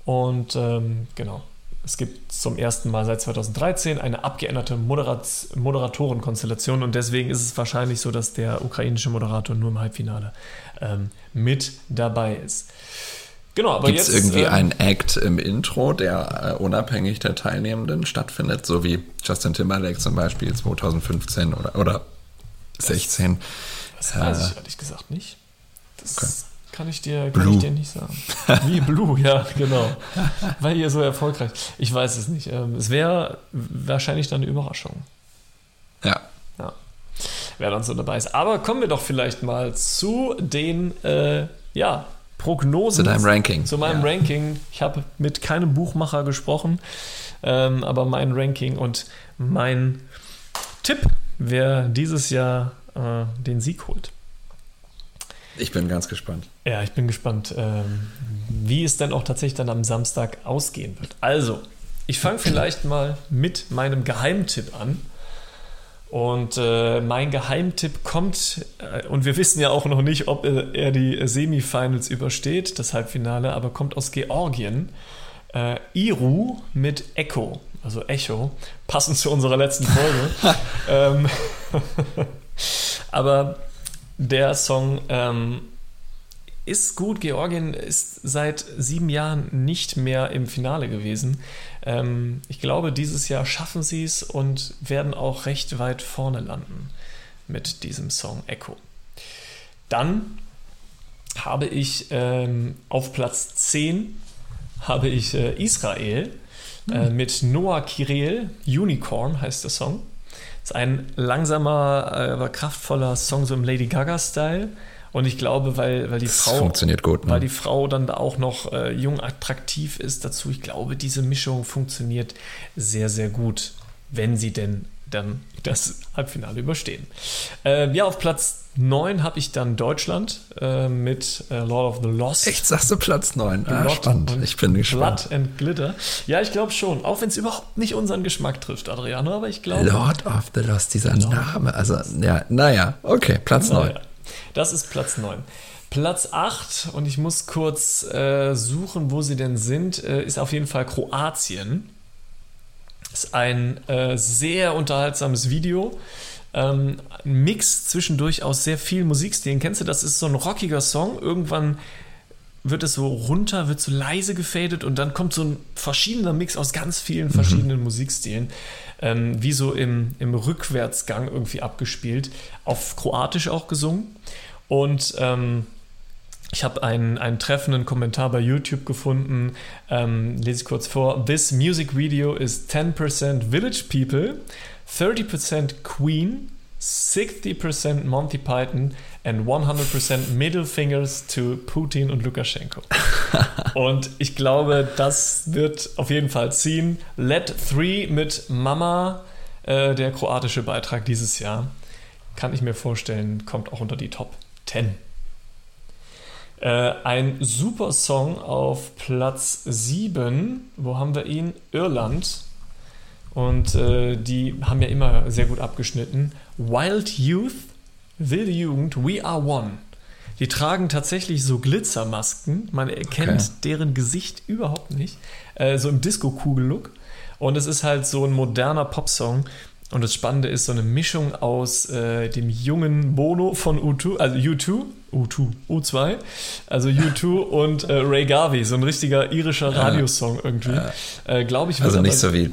Und ähm, genau. Es gibt zum ersten Mal seit 2013 eine abgeänderte Moderat Moderatorenkonstellation und deswegen ist es wahrscheinlich so, dass der ukrainische Moderator nur im Halbfinale ähm, mit dabei ist. Genau, aber Gibt es irgendwie ähm, einen Act im Intro, der äh, unabhängig der Teilnehmenden stattfindet, so wie Justin Timberlake zum Beispiel 2015 oder, oder 16? Das weiß äh, ich ehrlich gesagt nicht. Das okay. kann, ich dir, kann ich dir nicht sagen. Wie Blue, ja, genau. Weil ihr so erfolgreich. Ich weiß es nicht. Ähm, es wäre wahrscheinlich dann eine Überraschung. Ja. Wer dann so dabei ist. Aber kommen wir doch vielleicht mal zu den äh, ja, Prognosen. Zu deinem Ranking. Zu meinem ja. Ranking. Ich habe mit keinem Buchmacher gesprochen, ähm, aber mein Ranking und mein Tipp, wer dieses Jahr äh, den Sieg holt. Ich bin ganz gespannt. Ja, ich bin gespannt, ähm, wie es dann auch tatsächlich dann am Samstag ausgehen wird. Also, ich fange vielleicht mal mit meinem Geheimtipp an. Und äh, mein Geheimtipp kommt, äh, und wir wissen ja auch noch nicht, ob er, er die Semifinals übersteht, das Halbfinale, aber kommt aus Georgien. Äh, Iru mit Echo, also Echo, passend zu unserer letzten Folge. ähm, aber der Song ähm, ist gut. Georgien ist seit sieben Jahren nicht mehr im Finale gewesen. Ähm, ich glaube, dieses Jahr schaffen sie es und werden auch recht weit vorne landen mit diesem Song Echo. Dann habe ich ähm, auf Platz 10 habe ich äh, Israel äh, mhm. mit Noah Kirel, Unicorn heißt der Song. Ist ein langsamer, aber kraftvoller Song, so im Lady Gaga-Style. Und ich glaube, weil, weil die das Frau funktioniert gut, ne? weil die Frau dann auch noch äh, jung attraktiv ist dazu, ich glaube, diese Mischung funktioniert sehr, sehr gut, wenn sie denn dann das Halbfinale überstehen. Äh, ja, auf Platz 9 habe ich dann Deutschland äh, mit äh, Lord of the Lost. Echt, sagst du Platz 9? Ah, spannend. Ich bin gespannt. Blood and Glitter. Ja, ich glaube schon. Auch wenn es überhaupt nicht unseren Geschmack trifft, Adriano, aber ich glaube. Lord of the Lost, dieser Lord Name. Also, ja, naja, okay, Platz 9. Das ist Platz 9. Platz 8, und ich muss kurz äh, suchen, wo sie denn sind, äh, ist auf jeden Fall Kroatien. Ist ein äh, sehr unterhaltsames Video. Ähm, ein Mix zwischendurch aus sehr vielen Musikstilen. Kennst du, das ist so ein rockiger Song. Irgendwann wird es so runter, wird so leise gefadet und dann kommt so ein verschiedener Mix aus ganz vielen mhm. verschiedenen mhm. Musikstilen, ähm, wie so im, im Rückwärtsgang irgendwie abgespielt, auf Kroatisch auch gesungen. Und ähm, ich habe einen, einen treffenden Kommentar bei YouTube gefunden, ähm, lese ich kurz vor. This music video is 10% Village People, 30% Queen, 60% Monty Python and 100% middle fingers to Putin und Lukaschenko. und ich glaube, das wird auf jeden Fall ziehen. Let 3 mit Mama, äh, der kroatische Beitrag dieses Jahr, kann ich mir vorstellen, kommt auch unter die Top 10. Äh, ein super Song auf Platz 7. Wo haben wir ihn? Irland. Und äh, die haben ja immer sehr gut abgeschnitten. Wild Youth, wilde Jugend, We Are One. Die tragen tatsächlich so Glitzermasken. Man erkennt okay. deren Gesicht überhaupt nicht. Äh, so im Disco-Kugel-Look. Und es ist halt so ein moderner Popsong. Und das Spannende ist so eine Mischung aus äh, dem jungen Bono von U2, also U2, U2, U2, also U2 und äh, Ray Garvey, so ein richtiger irischer Radiosong irgendwie. Äh, Glaube ich. Also nicht so wie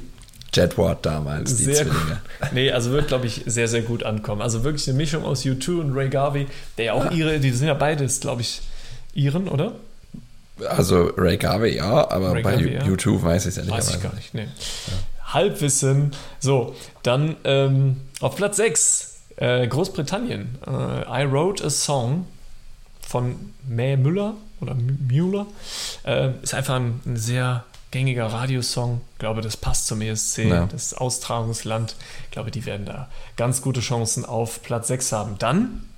Jedward damals, die sehr Zwillinge. Gut. Nee, also wird, glaube ich, sehr, sehr gut ankommen. Also wirklich eine Mischung aus U2 und Ray Garvey, der ja auch ja. ihre, die sind ja beides, glaube ich, Iren, oder? Also Ray Garvey ja, aber Ray bei Garvey, ja. U2 weiß ich es ehrlich Weiß ich gar nicht, nee. Ja. Halbwissen. So, dann ähm, auf Platz 6, äh, Großbritannien. Äh, I Wrote a Song von Mae Müller oder Müller. Äh, ist einfach ein, ein sehr gängiger Radiosong. Ich glaube, das passt zum ESC, ja. das Austragungsland. Ich glaube, die werden da ganz gute Chancen auf Platz 6 haben. Dann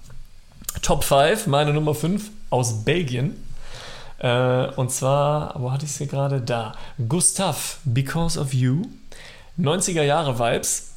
Top 5, meine Nummer 5 aus Belgien. Äh, und zwar, wo hatte ich sie gerade? Da. Gustav, Because of You. 90er Jahre Vibes.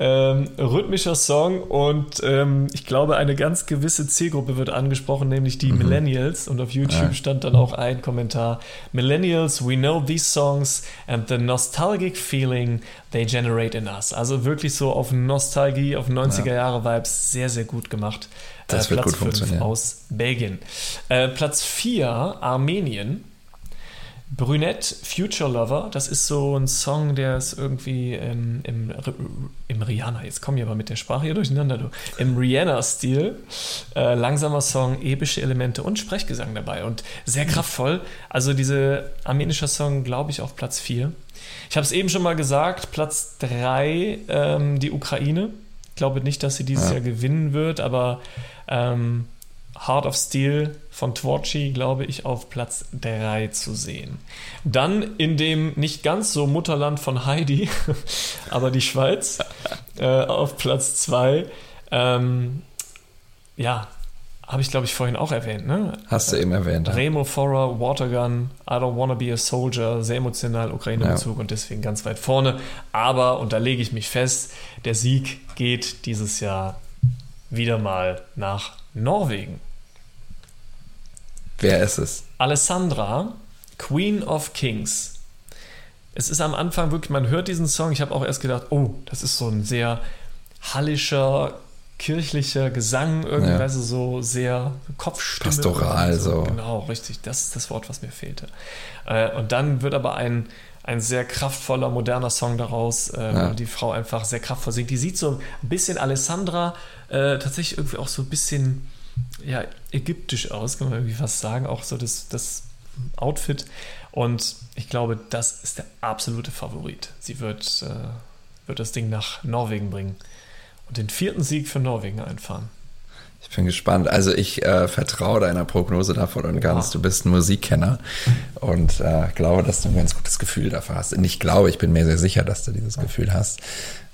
Ähm, rhythmischer Song und ähm, ich glaube, eine ganz gewisse Zielgruppe wird angesprochen, nämlich die mhm. Millennials. Und auf YouTube ja. stand dann auch ein Kommentar: Millennials, we know these songs and the nostalgic feeling they generate in us. Also wirklich so auf Nostalgie, auf 90er Jahre Vibes, sehr, sehr gut gemacht. Das äh, wird Platz gut funktionieren. Aus Belgien. Äh, Platz 4, Armenien. Brünette Future Lover, das ist so ein Song, der ist irgendwie im, im, im Rihanna, jetzt komme ich aber mit der Sprache hier durcheinander, du, im Rihanna-Stil, äh, langsamer Song, epische Elemente und Sprechgesang dabei und sehr kraftvoll. Also dieser armenische Song, glaube ich, auf Platz 4. Ich habe es eben schon mal gesagt, Platz 3, ähm, die Ukraine. Ich glaube nicht, dass sie dieses ja. Jahr gewinnen wird, aber ähm, Heart of Steel von Tworchi, glaube ich, auf Platz 3 zu sehen. Dann in dem nicht ganz so Mutterland von Heidi, aber die Schweiz, äh, auf Platz 2. Ähm, ja, habe ich, glaube ich, vorhin auch erwähnt. Ne? Hast du eben erwähnt. Ja. Remo Forer, Watergun, I Don't Wanna Be a Soldier, sehr emotional Ukraine-Bezug ja. und deswegen ganz weit vorne. Aber, und da lege ich mich fest, der Sieg geht dieses Jahr wieder mal nach Norwegen. Wer ist es? Alessandra, Queen of Kings. Es ist am Anfang wirklich, man hört diesen Song, ich habe auch erst gedacht, oh, das ist so ein sehr hallischer, kirchlicher Gesang, irgendwie ja. so sehr Kopfstimme. Pastoral so. so. Genau, richtig, das ist das Wort, was mir fehlte. Äh, und dann wird aber ein, ein sehr kraftvoller, moderner Song daraus, äh, ja. die Frau einfach sehr kraftvoll singt. Die sieht so ein bisschen Alessandra, äh, tatsächlich irgendwie auch so ein bisschen ja, ägyptisch aus, kann man irgendwie fast sagen. Auch so das, das Outfit. Und ich glaube, das ist der absolute Favorit. Sie wird, äh, wird das Ding nach Norwegen bringen und den vierten Sieg für Norwegen einfahren. Ich bin gespannt. Also ich äh, vertraue deiner Prognose davon und ganz. Du bist ein Musikkenner und äh, glaube, dass du ein ganz gutes Gefühl dafür hast. Und ich glaube, ich bin mir sehr sicher, dass du dieses Gefühl hast.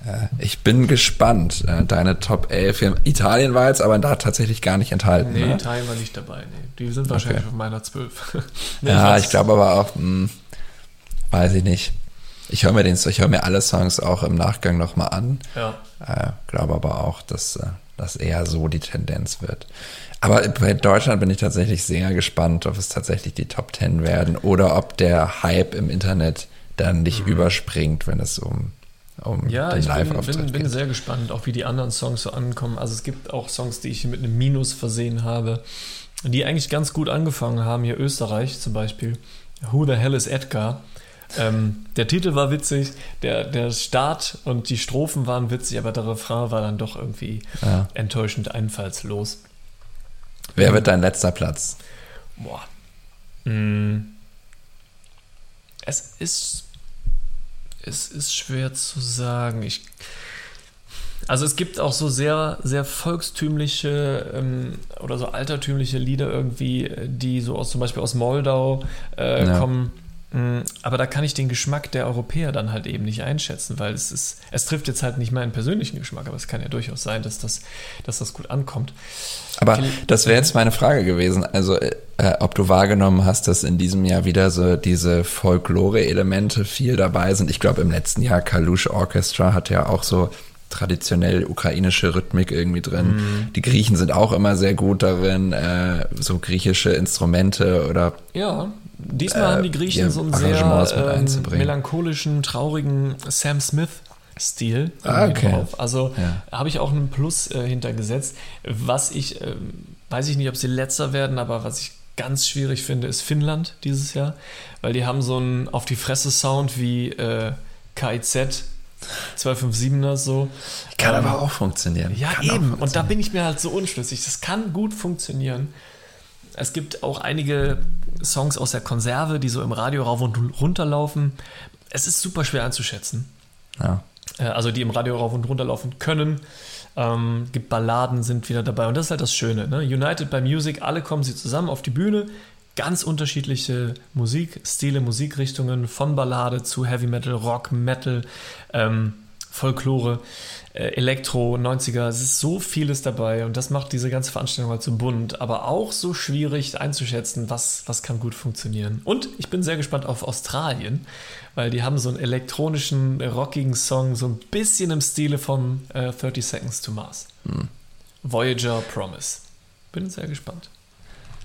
Äh, ich bin gespannt. Äh, deine Top 11. Italien war jetzt aber da tatsächlich gar nicht enthalten. Nee, ne? Italien war nicht dabei. Nee. Die sind wahrscheinlich okay. auf meiner 12. nee, ja, ich, ich glaube aber auch, mh, hm, weiß ich nicht. Ich höre mir den, ich höre mir alle Songs auch im Nachgang nochmal an. Ja. Äh, glaube aber auch, dass äh, das eher so die Tendenz wird. Aber bei Deutschland bin ich tatsächlich sehr gespannt, ob es tatsächlich die Top 10 werden oder ob der Hype im Internet dann nicht mhm. überspringt, wenn es um, um ja, den Live-Auftritt bin, bin, bin sehr gespannt, auch wie die anderen Songs so ankommen. Also es gibt auch Songs, die ich mit einem Minus versehen habe, die eigentlich ganz gut angefangen haben. Hier Österreich zum Beispiel. Who the hell is Edgar? Ähm, der Titel war witzig, der, der Start und die Strophen waren witzig, aber der Refrain war dann doch irgendwie ja. enttäuschend einfallslos. Wer wird dein letzter Platz? Boah. Mm. Es ist, es ist schwer zu sagen. Ich, Also es gibt auch so sehr, sehr volkstümliche ähm, oder so altertümliche Lieder irgendwie, die so aus zum Beispiel aus Moldau äh, ja. kommen. Mm, aber da kann ich den Geschmack der Europäer dann halt eben nicht einschätzen, weil es ist, es trifft jetzt halt nicht meinen persönlichen Geschmack, aber es kann ja durchaus sein, dass das, dass das gut ankommt. Aber das wäre jetzt meine Frage gewesen, also äh, ob du wahrgenommen hast, dass in diesem Jahr wieder so diese Folklore-Elemente viel dabei sind. Ich glaube, im letzten Jahr Kalush Orchestra hat ja auch so traditionell ukrainische Rhythmik irgendwie drin. Mm. Die Griechen sind auch immer sehr gut darin, äh, so griechische Instrumente oder ja, Diesmal äh, haben die Griechen ja, so einen sehr äh, melancholischen, traurigen Sam Smith-Stil ah, okay. drauf. Also ja. habe ich auch einen Plus äh, hintergesetzt. Was ich, äh, weiß ich nicht, ob sie letzter werden, aber was ich ganz schwierig finde, ist Finnland dieses Jahr, weil die haben so einen auf die Fresse Sound wie äh, KIZ 257er so. Kann ähm, aber auch funktionieren. Ja, kann eben. Und da bin ich mir halt so unschlüssig. Das kann gut funktionieren. Es gibt auch einige Songs aus der Konserve, die so im Radio rauf und runter laufen. Es ist super schwer einzuschätzen. Ja. Äh, also die im Radio rauf und runter laufen können. Ähm, gibt Balladen, sind wieder dabei. Und das ist halt das Schöne. Ne? United by Music, alle kommen sie zusammen auf die Bühne. Ganz unterschiedliche Musikstile, Musikrichtungen, von Ballade zu Heavy Metal, Rock, Metal, ähm, Folklore. Äh, Elektro, 90er, es ist so vieles dabei und das macht diese ganze Veranstaltung halt so bunt, aber auch so schwierig einzuschätzen, was, was kann gut funktionieren. Und ich bin sehr gespannt auf Australien, weil die haben so einen elektronischen, rockigen Song, so ein bisschen im Stile von äh, 30 Seconds to Mars. Hm. Voyager Promise. Bin sehr gespannt.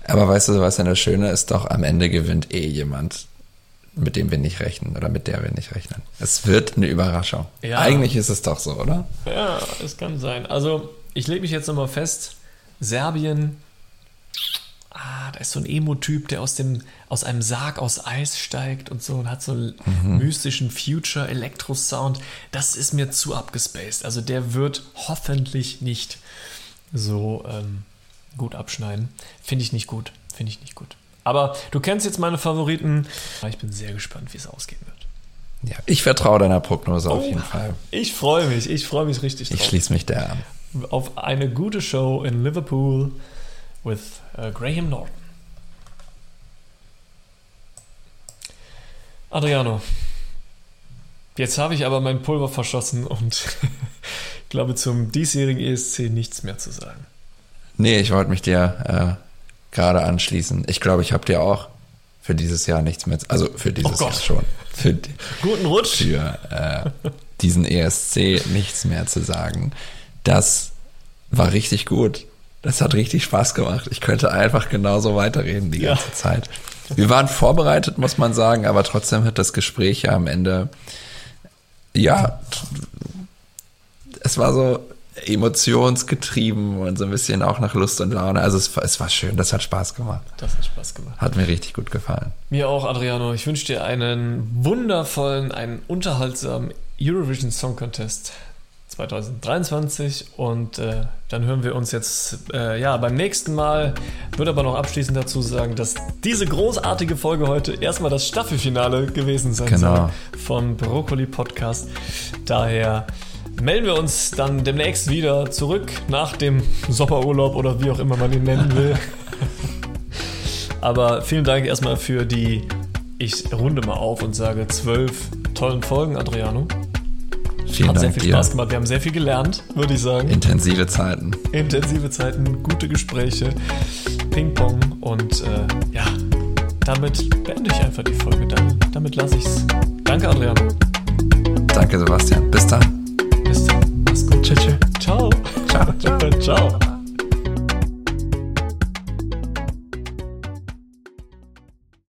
Aber weißt du, was ja das Schöne ist, doch am Ende gewinnt eh jemand mit dem wir nicht rechnen oder mit der wir nicht rechnen. Es wird eine Überraschung. Ja. Eigentlich ist es doch so, oder? Ja, es kann sein. Also, ich lege mich jetzt nochmal fest: Serbien, ah, da ist so ein Emo-Typ, der aus, dem, aus einem Sarg aus Eis steigt und so und hat so einen mhm. mystischen Future-Elektro-Sound. Das ist mir zu abgespaced. Also, der wird hoffentlich nicht so ähm, gut abschneiden. Finde ich nicht gut. Finde ich nicht gut. Aber du kennst jetzt meine Favoriten. Ich bin sehr gespannt, wie es ausgehen wird. Ja, ich vertraue deiner Prognose oh, auf jeden Fall. Ich freue mich, ich freue mich richtig drauf. Ich schließe mich der an. Auf eine gute Show in Liverpool with uh, Graham Norton. Adriano, jetzt habe ich aber mein Pulver verschossen und glaube zum diesjährigen ESC nichts mehr zu sagen. Nee, ich wollte mich dir äh, gerade anschließen. Ich glaube, ich habe dir auch für dieses Jahr nichts mehr, also für dieses oh Jahr schon. Für, Guten Rutsch. Für äh, diesen ESC nichts mehr zu sagen. Das war richtig gut. Das hat richtig Spaß gemacht. Ich könnte einfach genauso weiterreden die ganze ja. Zeit. Wir waren vorbereitet, muss man sagen, aber trotzdem hat das Gespräch ja am Ende, ja, es war so, emotionsgetrieben und so ein bisschen auch nach Lust und Laune. Also es, es, war schön, das hat Spaß gemacht. Das hat Spaß gemacht. Hat mir richtig gut gefallen. Mir auch, Adriano. Ich wünsche dir einen wundervollen, einen unterhaltsamen Eurovision Song Contest 2023 und äh, dann hören wir uns jetzt äh, ja beim nächsten Mal. Würde aber noch abschließend dazu sagen, dass diese großartige Folge heute erstmal das Staffelfinale gewesen sein genau. soll von Brokkoli Podcast. Daher melden wir uns dann demnächst wieder zurück nach dem Sommerurlaub oder wie auch immer man ihn nennen will. Aber vielen Dank erstmal für die, ich runde mal auf und sage zwölf tollen Folgen, Adriano. Vielen Hat Dank sehr viel Spaß gemacht. Wir haben sehr viel gelernt, würde ich sagen. Intensive Zeiten. Intensive Zeiten, gute Gespräche, Ping-Pong und äh, ja, damit beende ich einfach die Folge. Dann, damit lasse ich es. Danke, Adriano. Danke, Sebastian. Bis dann. Gut. Ciao. Ciao. Ciao. Ciao.